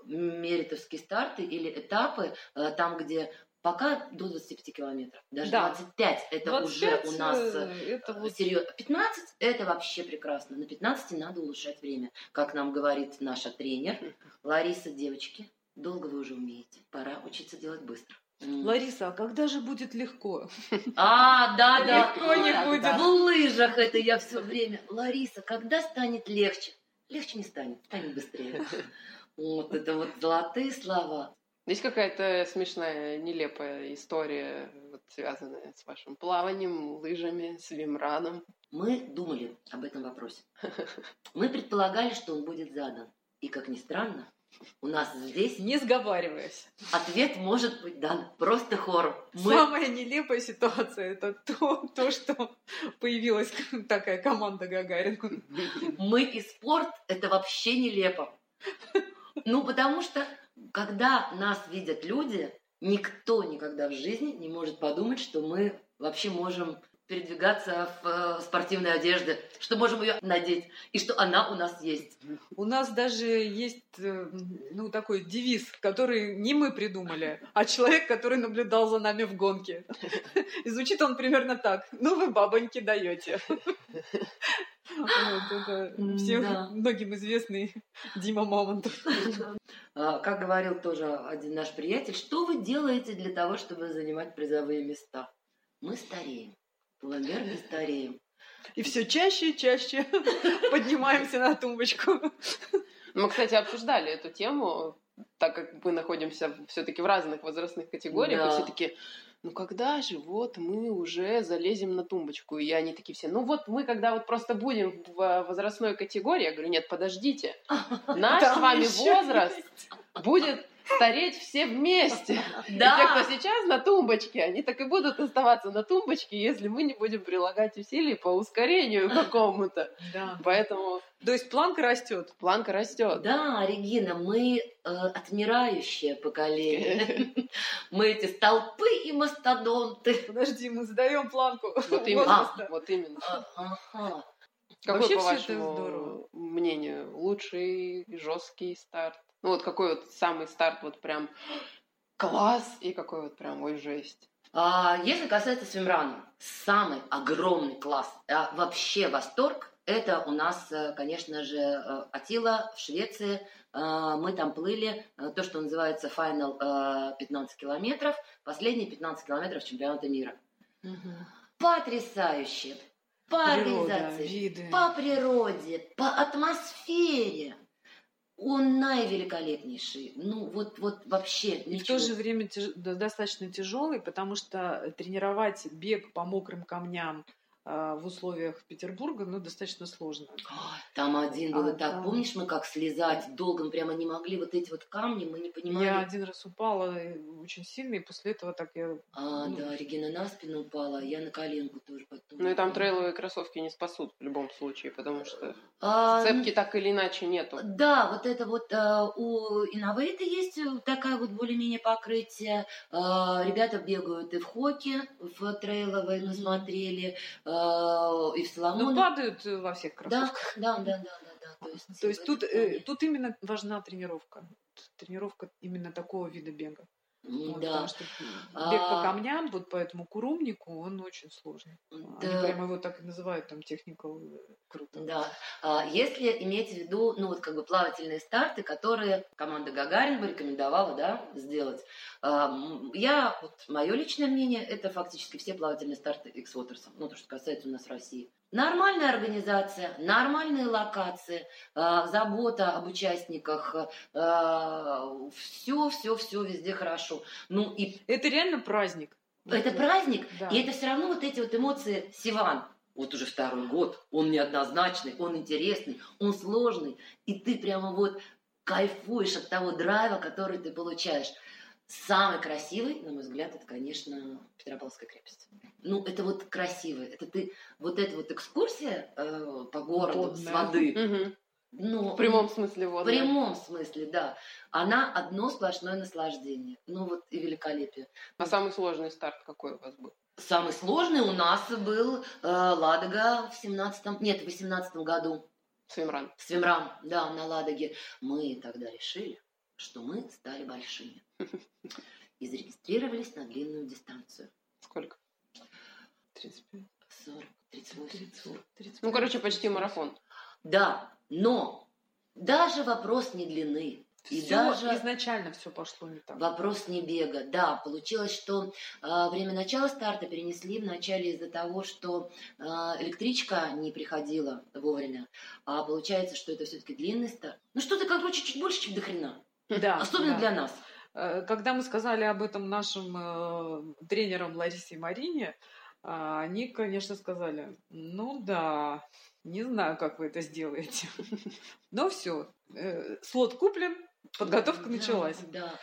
меритовские старты или этапы, а, там, где пока до 25 километров, даже Да. 25, это 25, уже у нас э, э, это вот серьезно. 15 это вообще прекрасно. На 15 надо улучшать время. Как нам говорит наша тренер Лариса, девочки, долго вы уже умеете. Пора учиться делать быстро. Лариса, а когда же будет легко? А, да, да. Легко не Да, будет. да. В лыжах это я все время. Лариса, когда станет легче? Легче не станет, станет быстрее. Вот это вот золотые слова. Есть какая-то смешная, нелепая история, вот, связанная с вашим плаванием, лыжами, свимраном? Мы думали об этом вопросе. Мы предполагали, что он будет задан. И, как ни странно, у нас здесь Не сговариваясь. ответ может быть дан просто хором. Мы Самая нелепая ситуация это то, то, что появилась такая команда Гагарин. мы и спорт это вообще нелепо. Ну, потому что, когда нас видят люди, никто никогда в жизни не может подумать, что мы вообще можем передвигаться в э, спортивной одежде, что можем ее надеть, и что она у нас есть. У нас даже есть э, ну, такой девиз, который не мы придумали, а человек, который наблюдал за нами в гонке. И звучит он примерно так. Ну, вы бабоньки даете. Вот, это всем Да. многим известный Дима Мамонтов. А, Как говорил тоже один наш приятель, что вы делаете для того, чтобы занимать призовые места? Мы стареем. Пуламер стареем. И все чаще и чаще поднимаемся на тумбочку. Мы, кстати, обсуждали эту тему, так как мы находимся все-таки в разных возрастных категориях, Да. и все таки ну когда же вот мы уже залезем на тумбочку? И они такие все, ну вот мы когда вот просто будем в возрастной категории, я говорю, нет, подождите, наш Там с вами возраст будет стареть все вместе. И те, Да, кто сейчас на тумбочке, они так и будут оставаться на тумбочке, если мы не будем прилагать усилий по ускорению какому-то. Да. Поэтому То есть планка растет. планка растет. да, Регина, мы э, отмирающее поколение. Мы эти столпы и мастодонты. Подожди, мы задаем планку Вот именно. Вот именно. А. Какой, Вообще по вашему здорово. мнению, лучший жесткий старт? Ну вот какой вот самый старт вот прям класс и какой вот прям ой жесть. А, если касается свимрана, самый огромный класс, а, вообще восторг, это у нас, э, конечно же, э, Атила в Швеции. Э, Мы там плыли, э, то, что называется финал э, 15 километров, последние 15 километров чемпионата мира. Потрясающе! По Природа, организации, виды. по природе, по атмосфере. Он наивеликолепнейший. Ну, вот, вот вообще И в то же время тяж- достаточно тяжелый, потому что тренировать бег по мокрым камням в условиях Петербурга, ну, достаточно сложно. Там один был А, и так. да. Помнишь, мы как слезать долго, мы прямо не могли вот эти вот камни, мы не понимали. Я один раз упала очень сильно, и после этого так я... А, ну. да, Регина на спину упала, а я на коленку тоже потом. Ну и там трейловые кроссовки не спасут в любом случае, потому что А, цепки так или иначе нету. Да, вот это вот э, у Innovate есть э, такая вот более-менее покрытие. Э, ребята бегают и в хоке, в трейловой, мы смотрели, и в Ну, Соломоне. падают э, во всех да, кроссовках. да, да, да, да, да. То есть, То есть тут, э, тут именно важна тренировка. Тренировка именно такого вида бега. Вот, да. Потому что бег по А. камням, вот по этому курумнику, он очень сложный. Они Да. прямо его так и называют, там, техникал э, круто. Да. А, Если иметь в виду, ну вот как бы плавательные старты, которые команда Гагарин бы рекомендовала, да, сделать. А, Я, вот мое личное мнение, это фактически все плавательные старты x ну то, что касается у нас России. Нормальная организация, нормальные локации, а, забота об участниках, все, все, все везде хорошо. Ну и Это реально праздник. это праздник, Да. и это все равно вот эти вот эмоции Сиван. Вот уже второй год, он неоднозначный, он интересный, он сложный, и ты прямо вот кайфуешь от того драйва, который ты получаешь. Самый красивый, на мой взгляд, это, конечно, Петропавловская крепость. Ну, это вот красиво. Это ты, вот эта вот экскурсия э, по городу с Водная. воды. Мгм. Ну, В прямом смысле в вот. прямом смысле, да. Она одно сплошное наслаждение. Ну вот и великолепие. А самый сложный старт какой у вас был? Самый сложный у нас был э, Ладога в 17 нет, в 18 году. Свимран. Свимран, да, на Ладоге. Мы тогда решили, что мы стали большими. И зарегистрировались на длинную дистанцию. Сколько? 35, 40, 38. 30, 35, Ну, короче, почти 38. марафон. Да, но даже вопрос не длины. И Всё даже изначально все пошло не так. Вопрос не бега. Да, получилось, что э, время начала старта перенесли вначале из-за того, что э, электричка не приходила вовремя. А получается, что это все-таки длинный старт. Ну что-то, короче, чуть больше, чем до хрена. Да, Особенно да. для нас. Э, Когда мы сказали об этом нашим э, тренерам Ларисе и Марине, а, они, конечно, сказали, ну да, не знаю, как вы это сделаете. Но все, слот куплен, подготовка Да, началась. Да. Э,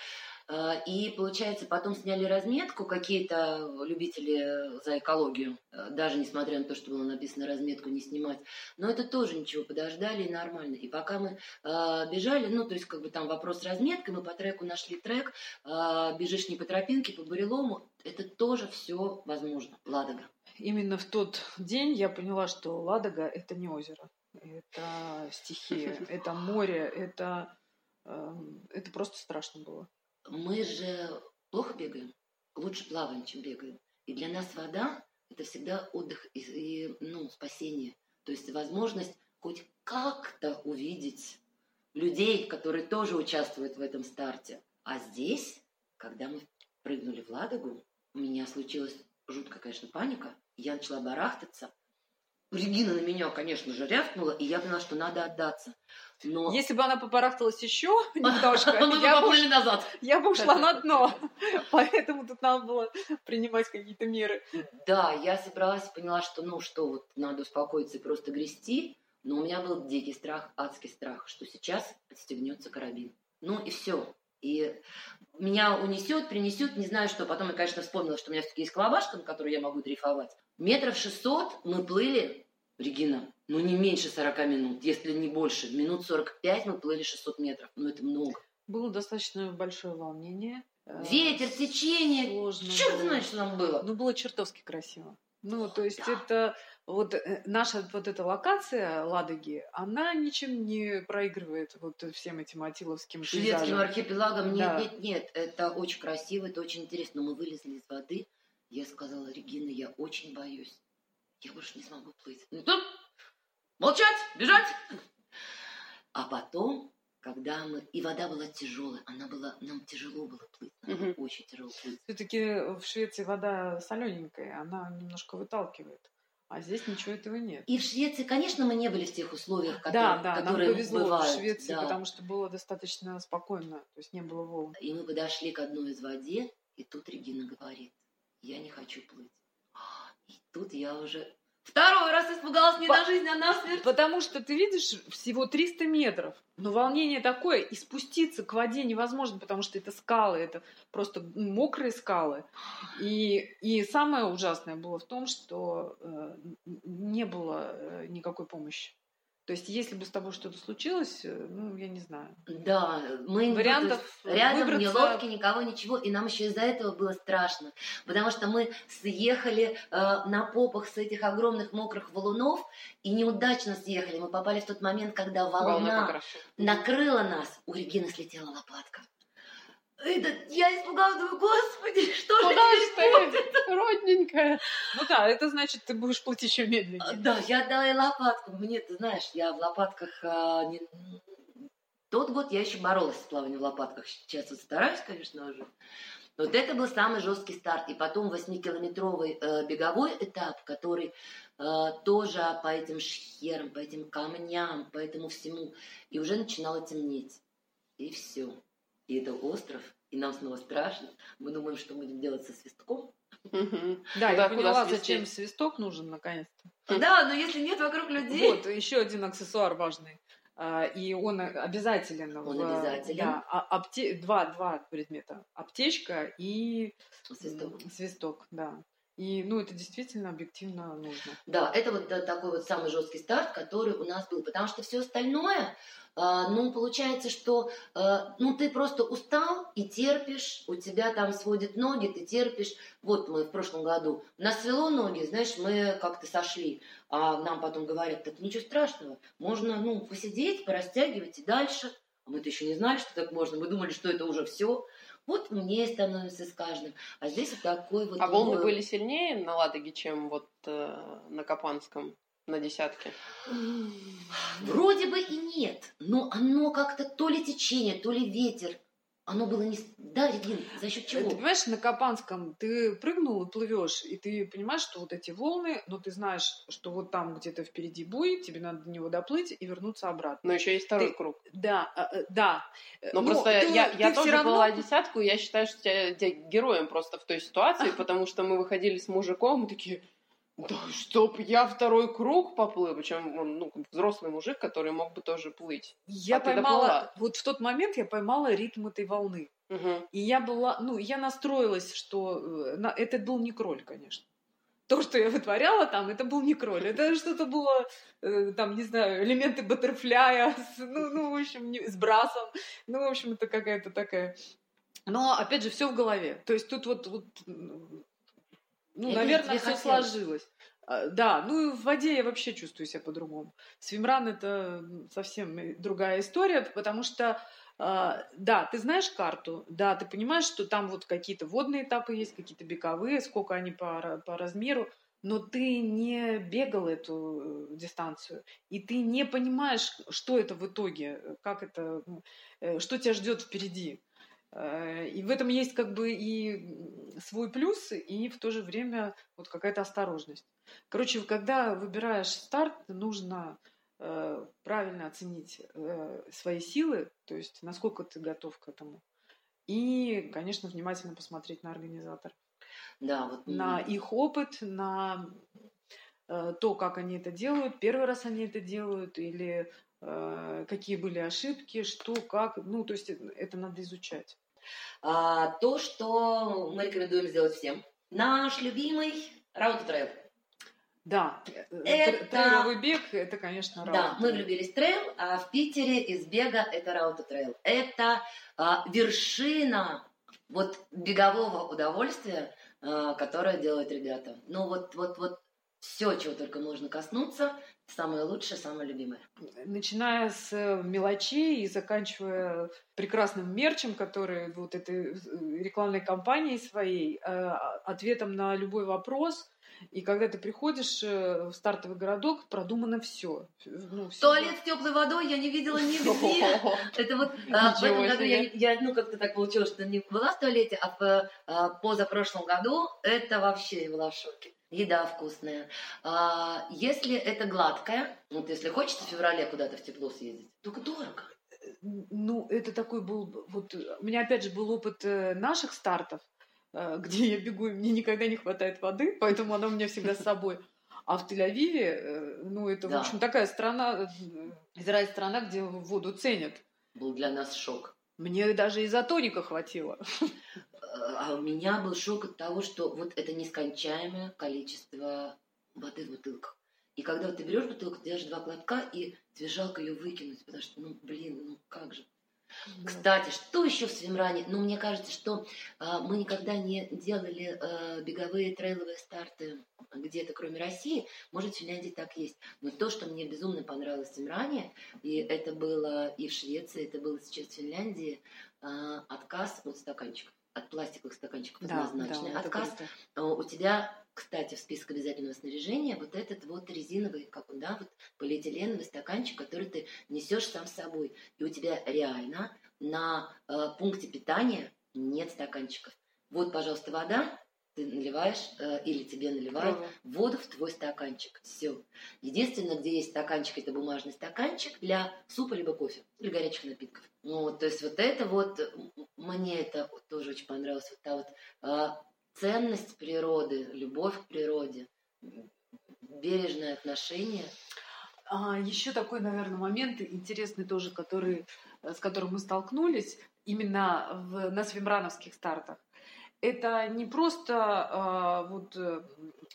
И, получается, потом сняли разметку какие-то любители за экологию, э, даже несмотря на то, что было написано разметку не снимать. Но это тоже ничего, подождали и нормально. И пока мы э, бежали, ну, то есть, как бы там вопрос с разметкой, мы по треку нашли трек, э, бежишь не по тропинке, по бурелому, это тоже все возможно. Ладога. Именно в тот день я поняла, что Ладога – это не озеро, это стихия, это море, это, эм, это просто страшно было. Мы же плохо бегаем, лучше плаваем, чем бегаем. И для нас вода – это всегда отдых и, и, ну, спасение. То есть возможность хоть как-то увидеть людей, которые тоже участвуют в этом старте. А здесь, когда мы прыгнули в Ладогу, у меня случилась жуткая, конечно, паника. Я начала барахтаться. Регина на меня, конечно же, рявкнула, и я поняла, что надо отдаться. Но Если бы она попарахталась еще немножко, я бы назад. Я бы ушла на дно, поэтому тут надо было принимать какие-то меры. Да, я собралась и поняла, что ну что, вот надо успокоиться и просто грести. Но у меня был дикий страх, адский страх, что сейчас отстегнется карабин. Ну и все. И меня унесет, принесет, не знаю что. Потом я, конечно, вспомнила, что у меня все-таки есть колобашка, на которую я могу дрейфовать. Метров шестьсот мы плыли, Регина, ну не меньше 40 минут, если не больше. Минут 45 мы плыли 600 метров. Ну это много. Было достаточно большое волнение. Э, Ветер, течение. Сложно Черт было. знает, что нам было. Ну, было чертовски красиво. Ну, то есть Да. это вот э, наша вот эта локация Ладоги, она ничем не проигрывает вот всем этим атиловским Шведским пейзажам. архипелагом. Нет, Да. нет, нет. Это очень красиво, это очень интересно. Но мы вылезли из воды. Я сказала, Регина, я очень боюсь. Я больше не смогу плыть. Ну, тут молчать, бежать. А потом, когда мы... И вода была тяжелая. Она была... Нам тяжело было плыть. Нам было Мгм. очень тяжело плыть. Все-таки в Швеции вода солененькая, она немножко выталкивает. А здесь ничего этого нет. И в Швеции, конечно, мы не были в тех условиях, да, которые, да, нам которые повезло бывают. в Швеции, да. потому что было достаточно спокойно, то есть не было волн. И мы подошли к одной из воде, и тут Регина говорит, я не хочу плыть. И тут я уже второй раз испугалась не По- на жизнь, а на смерть. Потому что ты видишь всего 300 метров, но волнение такое, и спуститься к воде невозможно, потому что это скалы, это просто мокрые скалы. И, и самое ужасное было в том, что э, не было э, никакой помощи. То есть, если бы с тобой что-то случилось, э, ну, я не знаю. Да, мы Вариантов вот рядом ни выбраться- лодки, никого, ничего, и нам еще из-за этого было страшно, потому что мы съехали э, на попах с этих огромных мокрых валунов и неудачно съехали. Мы попали в тот момент, когда Волна волна накрыла нас. У Регины слетела лопатка. Это, я испугалась, думаю, господи, что же Куда теперь ж ты, родненькая? Ну да, это значит, ты будешь плыть еще А, медленнее. Да, я отдала ей лопатку. Мне, ты знаешь, я в лопатках... а, не- Тот год я еще боролась с плаванием в лопатках. Сейчас вот стараюсь, конечно, уже. Вот это был самый жесткий старт. И потом 8-километровый э, беговой этап, который э, тоже по этим шхерам, по этим камням, по этому всему. И уже начинало темнеть. И все. И это остров. И нам снова страшно. Мы думаем, что будем делать со свистком. Да, я поняла, зачем свисток нужен наконец-то. Да, но если нет вокруг людей... Вот, еще один аксессуар важный. А, И он обязателен. Он в- обязателен. Да, а- апте- два, два предмета. Аптечка и Свисток. свисток, да. И, ну, это действительно объективно нужно. Да, это вот такой вот самый жесткий старт, который у нас был. Потому что все остальное, а, ну, получается, что а, ну, ты просто устал и терпишь, у тебя там сводят ноги, ты терпишь. Вот мы в прошлом году, нас свело ноги, знаешь, мы как-то сошли, а нам потом говорят, так ничего страшного, можно, ну, посидеть, порастягивать и дальше. А мы-то еще не знали, что так можно, мы думали, что это уже все. Вот мне становится с каждым. А здесь вот такой вот... А волны был- были сильнее на Ладоге, чем вот э, на Капанском, на десятке? Вроде бы и нет, но оно как-то то ли течение, то ли ветер. Оно было не... Да, Регин, за счет Ты чего? понимаешь, на Капанском ты прыгнул и плывешь, и ты понимаешь, что вот эти волны, но ты знаешь, что вот там где-то впереди буй, тебе надо до него доплыть и вернуться обратно. Но еще есть второй Ты- круг. Да, а, э, да. Но Ну, просто ты- я, ты я тоже равно- была десятку, и я считаю, что тебя, тебя героем просто в той ситуации, потому что мы выходили с мужиком, и такие, да чтоб я второй круг поплыл, причем он, ну, взрослый мужик, который мог бы тоже плыть. Я А поймала, вот в тот момент я поймала ритм этой волны. Мгм. И я была, ну, я настроилась, что э, на- это был не кроль, конечно. То, что я вытворяла там, это был не кроль. Это что-то было, э, там, не знаю, элементы баттерфляя, с, ну, ну, в общем, не- с брасом. Ну, в общем, это какая-то такая... Но, опять же, все в голове. То есть тут вот, вот ну, Это наверное, все хотелось. сложилось. А, Да, ну и в воде я вообще чувствую себя по-другому. Свимран это совсем другая история, потому что а, да, ты знаешь карту, да, ты понимаешь, что там вот какие-то водные этапы есть, какие-то беговые, сколько они по, по размеру, но ты не бегал эту э, дистанцию, и ты не понимаешь, что это в итоге, э, как это, э, что тебя ждет впереди. Э, И в этом есть как бы и свой плюс, и в то же время вот какая-то осторожность. Короче, когда выбираешь старт, нужно э, правильно оценить э, свои силы, то есть насколько ты готов к этому. И, конечно, внимательно посмотреть на организатор, Да, вот... на их опыт, на то, как они это делают, первый раз они это делают, или какие были ошибки, что, как, ну, то есть это надо изучать. А, то, что мы рекомендуем сделать всем. Наш любимый Rout Trail. Да, э, это... трейловый бег, это, конечно, Rout. Да, мы влюбились в трейл, а в Питере из бега это Rout Trail. Это а, вершина вот бегового удовольствия, а, которое делают ребята. Ну вот, вот, вот все, чего только можно коснуться, самое лучшее, самое любимое. Начиная с э, мелочей и заканчивая прекрасным мерчем, который вот этой э, рекламной кампанией своей, э, ответом на любой вопрос – и когда ты приходишь в стартовый городок, продумано все. Ну, Туалет с теплой водой я не видела нигде. Это вот а, в этом году я, ну, как-то так получилось, что не была в туалете, а в а, позапрошлом году это вообще я была в шоке. Еда вкусная. А, если это гладкая, вот если хочется в феврале куда-то в тепло съездить, только дорого. Ну, это такой был, вот у меня опять же был опыт э, наших стартов. Э, где я бегу, и мне никогда не хватает воды, поэтому она у меня всегда с собой. А в Тель-Авиве, э, ну, это, да. в общем, такая страна, Израиль страна, где воду ценят. Был для нас шок. Мне даже изотоника хватило. А у меня был шок от того, что вот это нескончаемое количество воды в бутылках. И когда вот ты берешь бутылку, делаешь два глотка, и тебе жалко ее выкинуть, потому что, ну, блин, ну как же. Кстати, что еще в свимране? Ну, мне кажется, что э, мы никогда не делали э, беговые трейловые старты где-то, кроме России. Может, в Финляндии так есть. Но то, что мне безумно понравилось в свимране, и это было и в Швеции, это было сейчас в Финляндии, э, отказ от стаканчиков от пластиковых стаканчиков да, однозначный да, отказ. У тебя кстати, в список обязательного снаряжения вот этот вот резиновый, как он, да, вот полиэтиленовый стаканчик, который ты несешь сам с собой. И у тебя реально на э, пункте питания нет стаканчиков. Вот, пожалуйста, вода, ты наливаешь э, или тебе наливают Правда. воду в твой стаканчик. Все. Единственное, где есть стаканчик, это бумажный стаканчик для супа либо кофе или горячих напитков. Ну, то есть вот это вот мне это тоже очень понравилось. Вот та вот э, ценность природы, любовь к природе, бережное отношение. А, еще такой, наверное, момент интересный тоже, который, э, с которым мы столкнулись именно в, на свимрановских стартах. Это не просто а, вот, э,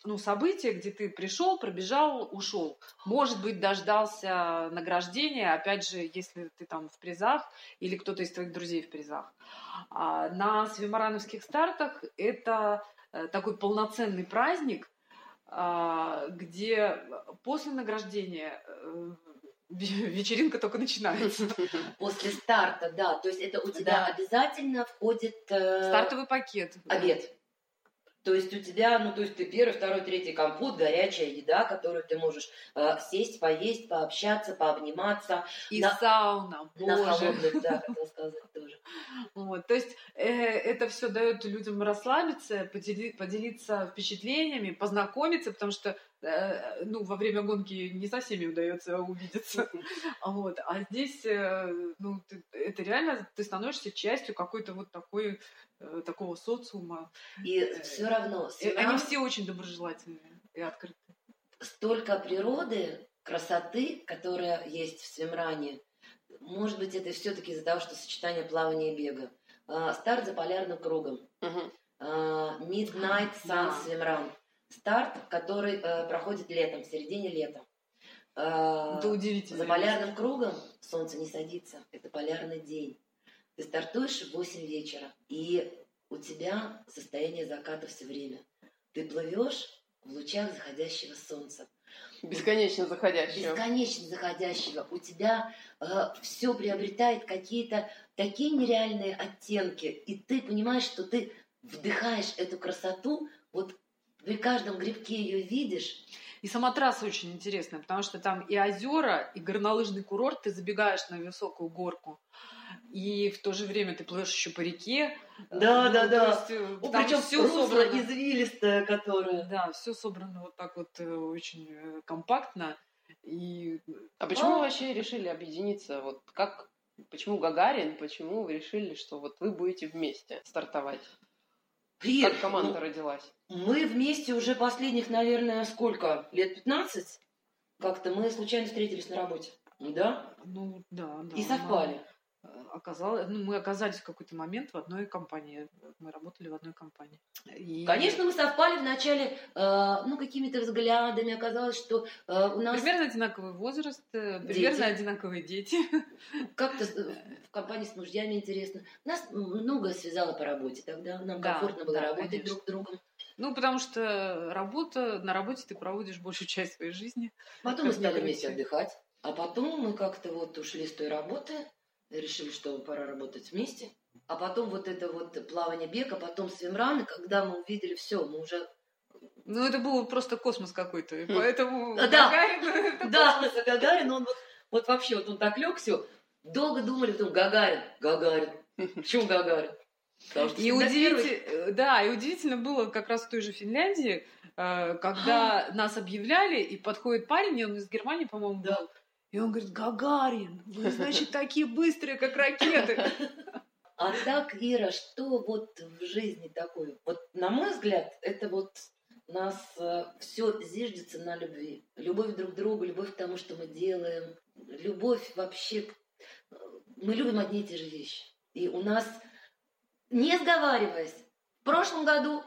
ну, событие, где ты пришел, пробежал, ушел. Может быть, дождался награждения, опять же, если ты там в призах или кто-то из твоих друзей в призах. А на свимарановских стартах это э, такой полноценный праздник, а, где после награждения э, вечеринка только начинается. После старта, да. То есть это у тебя да. обязательно входит... Э, Стартовый пакет. Обед. То есть у тебя, ну, то есть ты первый, второй, третий компот, горячая еда, которую ты можешь э, сесть, поесть, пообщаться, пообниматься. И на, сауна, боже. На холодную, да, хотела сказать тоже. Вот, то есть э, это все дает людям расслабиться, подели, поделиться впечатлениями, познакомиться, потому что ну, во время гонки не со всеми удается увидеться. Вот. А здесь, э, ну, ты, это реально, ты становишься частью какой-то вот такой, э, такого социума. И все равно... Свинам... Они все очень доброжелательные и открытые. Столько природы, красоты, которая есть в Свимране, может быть, это все-таки из-за того, что сочетание плавания и бега. А, старт за полярным кругом. А, Midnight Sun Swimrun старт, который э, проходит летом, в середине лета. Э, это удивительно. За полярным кругом солнце не садится. Это полярный день. Ты стартуешь в 8 вечера, и у тебя состояние заката все время. Ты плывешь в лучах заходящего солнца. Бесконечно заходящего. Бесконечно заходящего. У тебя э, все приобретает какие-то такие нереальные оттенки, и ты понимаешь, что ты вдыхаешь эту красоту вот при каждом грибке ее видишь. И сама трасса очень интересная, потому что там и озера, и горнолыжный курорт, ты забегаешь на высокую горку, и в то же время ты плывешь еще по реке. Да, ну, да, да. Есть, там Причем все собрано извилистое, которое. Да, все собрано вот так вот э, очень э, компактно. И... А почему а... вы вообще решили объединиться? Вот как, почему Гагарин, почему вы решили, что вот вы будете вместе стартовать? Привет. Как команда ну, родилась? Мы вместе уже последних, наверное, сколько? Лет 15? Как-то мы случайно встретились на работе. Да? Ну, да, да. И совпали. Оказалось, ну, мы оказались в какой-то момент в одной компании. Мы работали в одной компании. И... Конечно, мы совпали вначале, э, ну, какими-то взглядами. Оказалось, что э, у нас... Примерно одинаковый возраст, э, примерно одинаковые дети. Как-то в компании с мужьями интересно. Нас многое связало по работе тогда. Нам да, комфортно было да, работать конечно. друг с другом. Ну, потому что работа, на работе ты проводишь большую часть своей жизни. Потом мы стали вместе отдыхать. А потом мы как-то вот ушли с той работы, решили, что пора работать вместе. А потом вот это вот плавание бега, потом свимраны, когда мы увидели все, мы уже... Ну, это был просто космос какой-то, и хм. поэтому да, Гагарин... Да, Гагарин, он вот, вот вообще, вот он так лег, все, долго думали, потом Гагарин, Гагарин. Почему Гагарин? И удивительно, да, и удивительно было как раз в той же Финляндии, э, когда нас объявляли, и подходит парень, и он из Германии, по-моему, был, и он говорит, Гагарин, вы, значит, такие быстрые, как ракеты. А так, Ира, что вот в жизни такое? Вот, на мой взгляд, это вот нас э, все зиждется на любви. Любовь друг к другу, любовь к тому, что мы делаем. Любовь вообще... Э, мы любим одни и те же вещи. И у нас, не сговариваясь, в прошлом году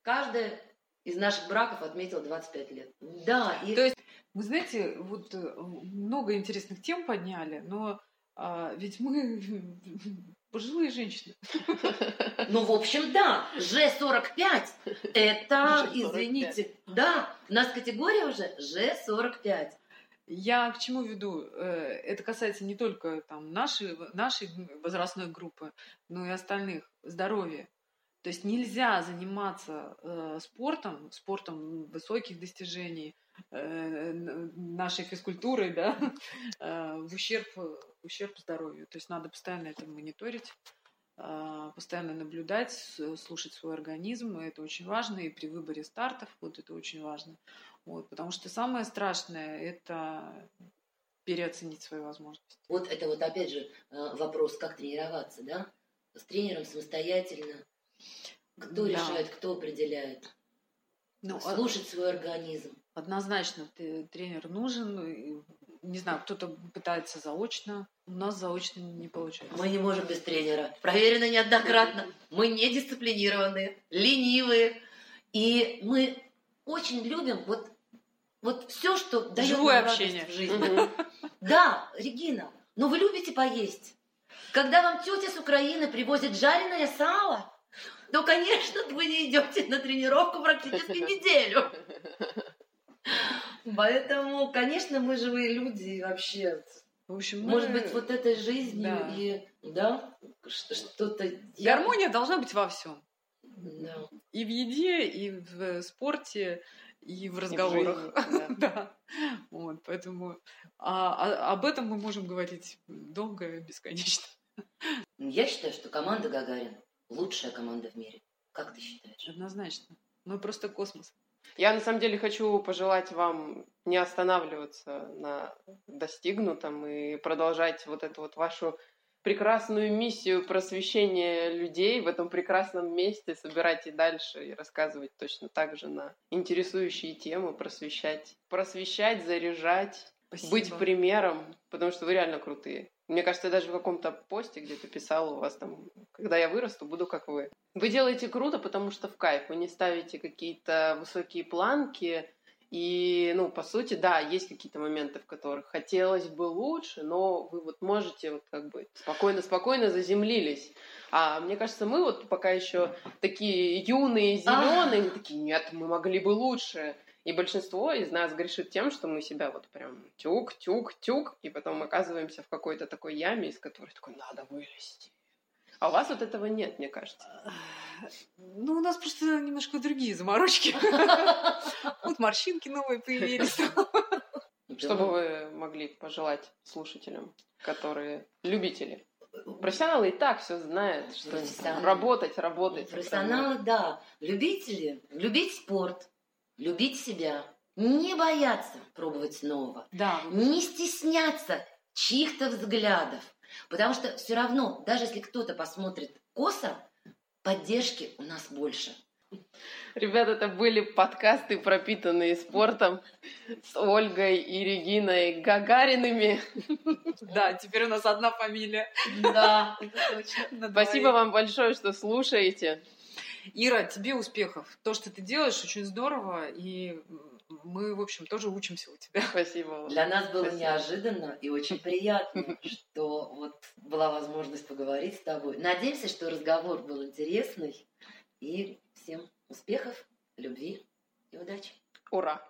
каждая из наших браков отметила 25 лет. Да. И... То есть вы знаете, вот э, много интересных тем подняли, но а, ведь мы пожилые женщины. Ну, в общем, да. Ж45 это, извините, да, у нас категория уже Ж45. Я к чему веду? Э, это касается не только там, нашей, нашей возрастной группы, но и остальных. Здоровья. То есть нельзя заниматься э, спортом, спортом высоких достижений, нашей физкультурой, да, э, в, ущерб, в ущерб здоровью. То есть надо постоянно это мониторить, э, постоянно наблюдать, слушать свой организм. И это очень важно. И при выборе стартов вот это очень важно. Вот, потому что самое страшное – это переоценить свои возможности. Вот это вот опять же э, вопрос, как тренироваться, да? С тренером самостоятельно – кто да. решает, кто определяет? Ну, а Слушать свой организм. Однозначно, ты, тренер нужен. Не знаю, кто-то пытается заочно. У нас заочно не получается. Мы не можем без тренера. Проверено неоднократно. Мы не дисциплинированные, ленивые. И мы очень любим вот, вот все, что дает Живое общение в жизни. Да, Регина, но вы любите поесть. Когда вам тетя с Украины привозит жареное сало, то, конечно, вы не идете на тренировку практически неделю. Поэтому, конечно, мы живые люди вообще. В общем, мы... может быть, вот этой жизнью да. и да, что-то. Гармония должна быть во всем. Да. И в еде, и в спорте, и в разговорах. И в жизни, да. да. Вот, поэтому а, а, об этом мы можем говорить долго и бесконечно. Я считаю, что команда Гагарин лучшая команда в мире. Как ты считаешь? Однозначно. Мы просто космос. Я на самом деле хочу пожелать вам не останавливаться на достигнутом и продолжать вот эту вот вашу прекрасную миссию просвещения людей в этом прекрасном месте, собирать и дальше и рассказывать точно так же на интересующие темы, просвещать, просвещать, заряжать, Спасибо. быть примером, потому что вы реально крутые. Мне кажется, я даже в каком-то посте где-то писала у вас там, когда я вырасту, буду как вы. Вы делаете круто, потому что в кайф. Вы не ставите какие-то высокие планки. И, ну, по сути, да, есть какие-то моменты, в которых хотелось бы лучше, но вы вот можете вот как бы спокойно-спокойно заземлились. А мне кажется, мы вот пока еще такие юные, зеленые, такие, нет, мы могли бы лучше. И большинство из нас грешит тем, что мы себя вот прям тюк, тюк, тюк, и потом оказываемся в какой-то такой яме, из которой такой надо вылезти. А у вас вот этого нет, мне кажется. Ну, у нас просто немножко другие заморочки. Вот морщинки новые появились. Что бы вы могли пожелать слушателям, которые любители? Профессионалы и так все знают, что работать, работать. Профессионалы, да. Любители, любить спорт, любить себя, не бояться пробовать нового, да. не стесняться чьих-то взглядов, потому что все равно, даже если кто-то посмотрит косо, поддержки у нас больше. Ребята, это были подкасты, пропитанные спортом с Ольгой и Региной Гагариными. Да, теперь у нас одна фамилия. Да, это точно. Спасибо вам большое, что слушаете. Ира, тебе успехов. То, что ты делаешь, очень здорово, и мы, в общем, тоже учимся у тебя. Спасибо. Для нас было Спасибо. неожиданно и очень приятно, что вот была возможность поговорить с тобой. Надеемся, что разговор был интересный. И всем успехов, любви и удачи. Ура!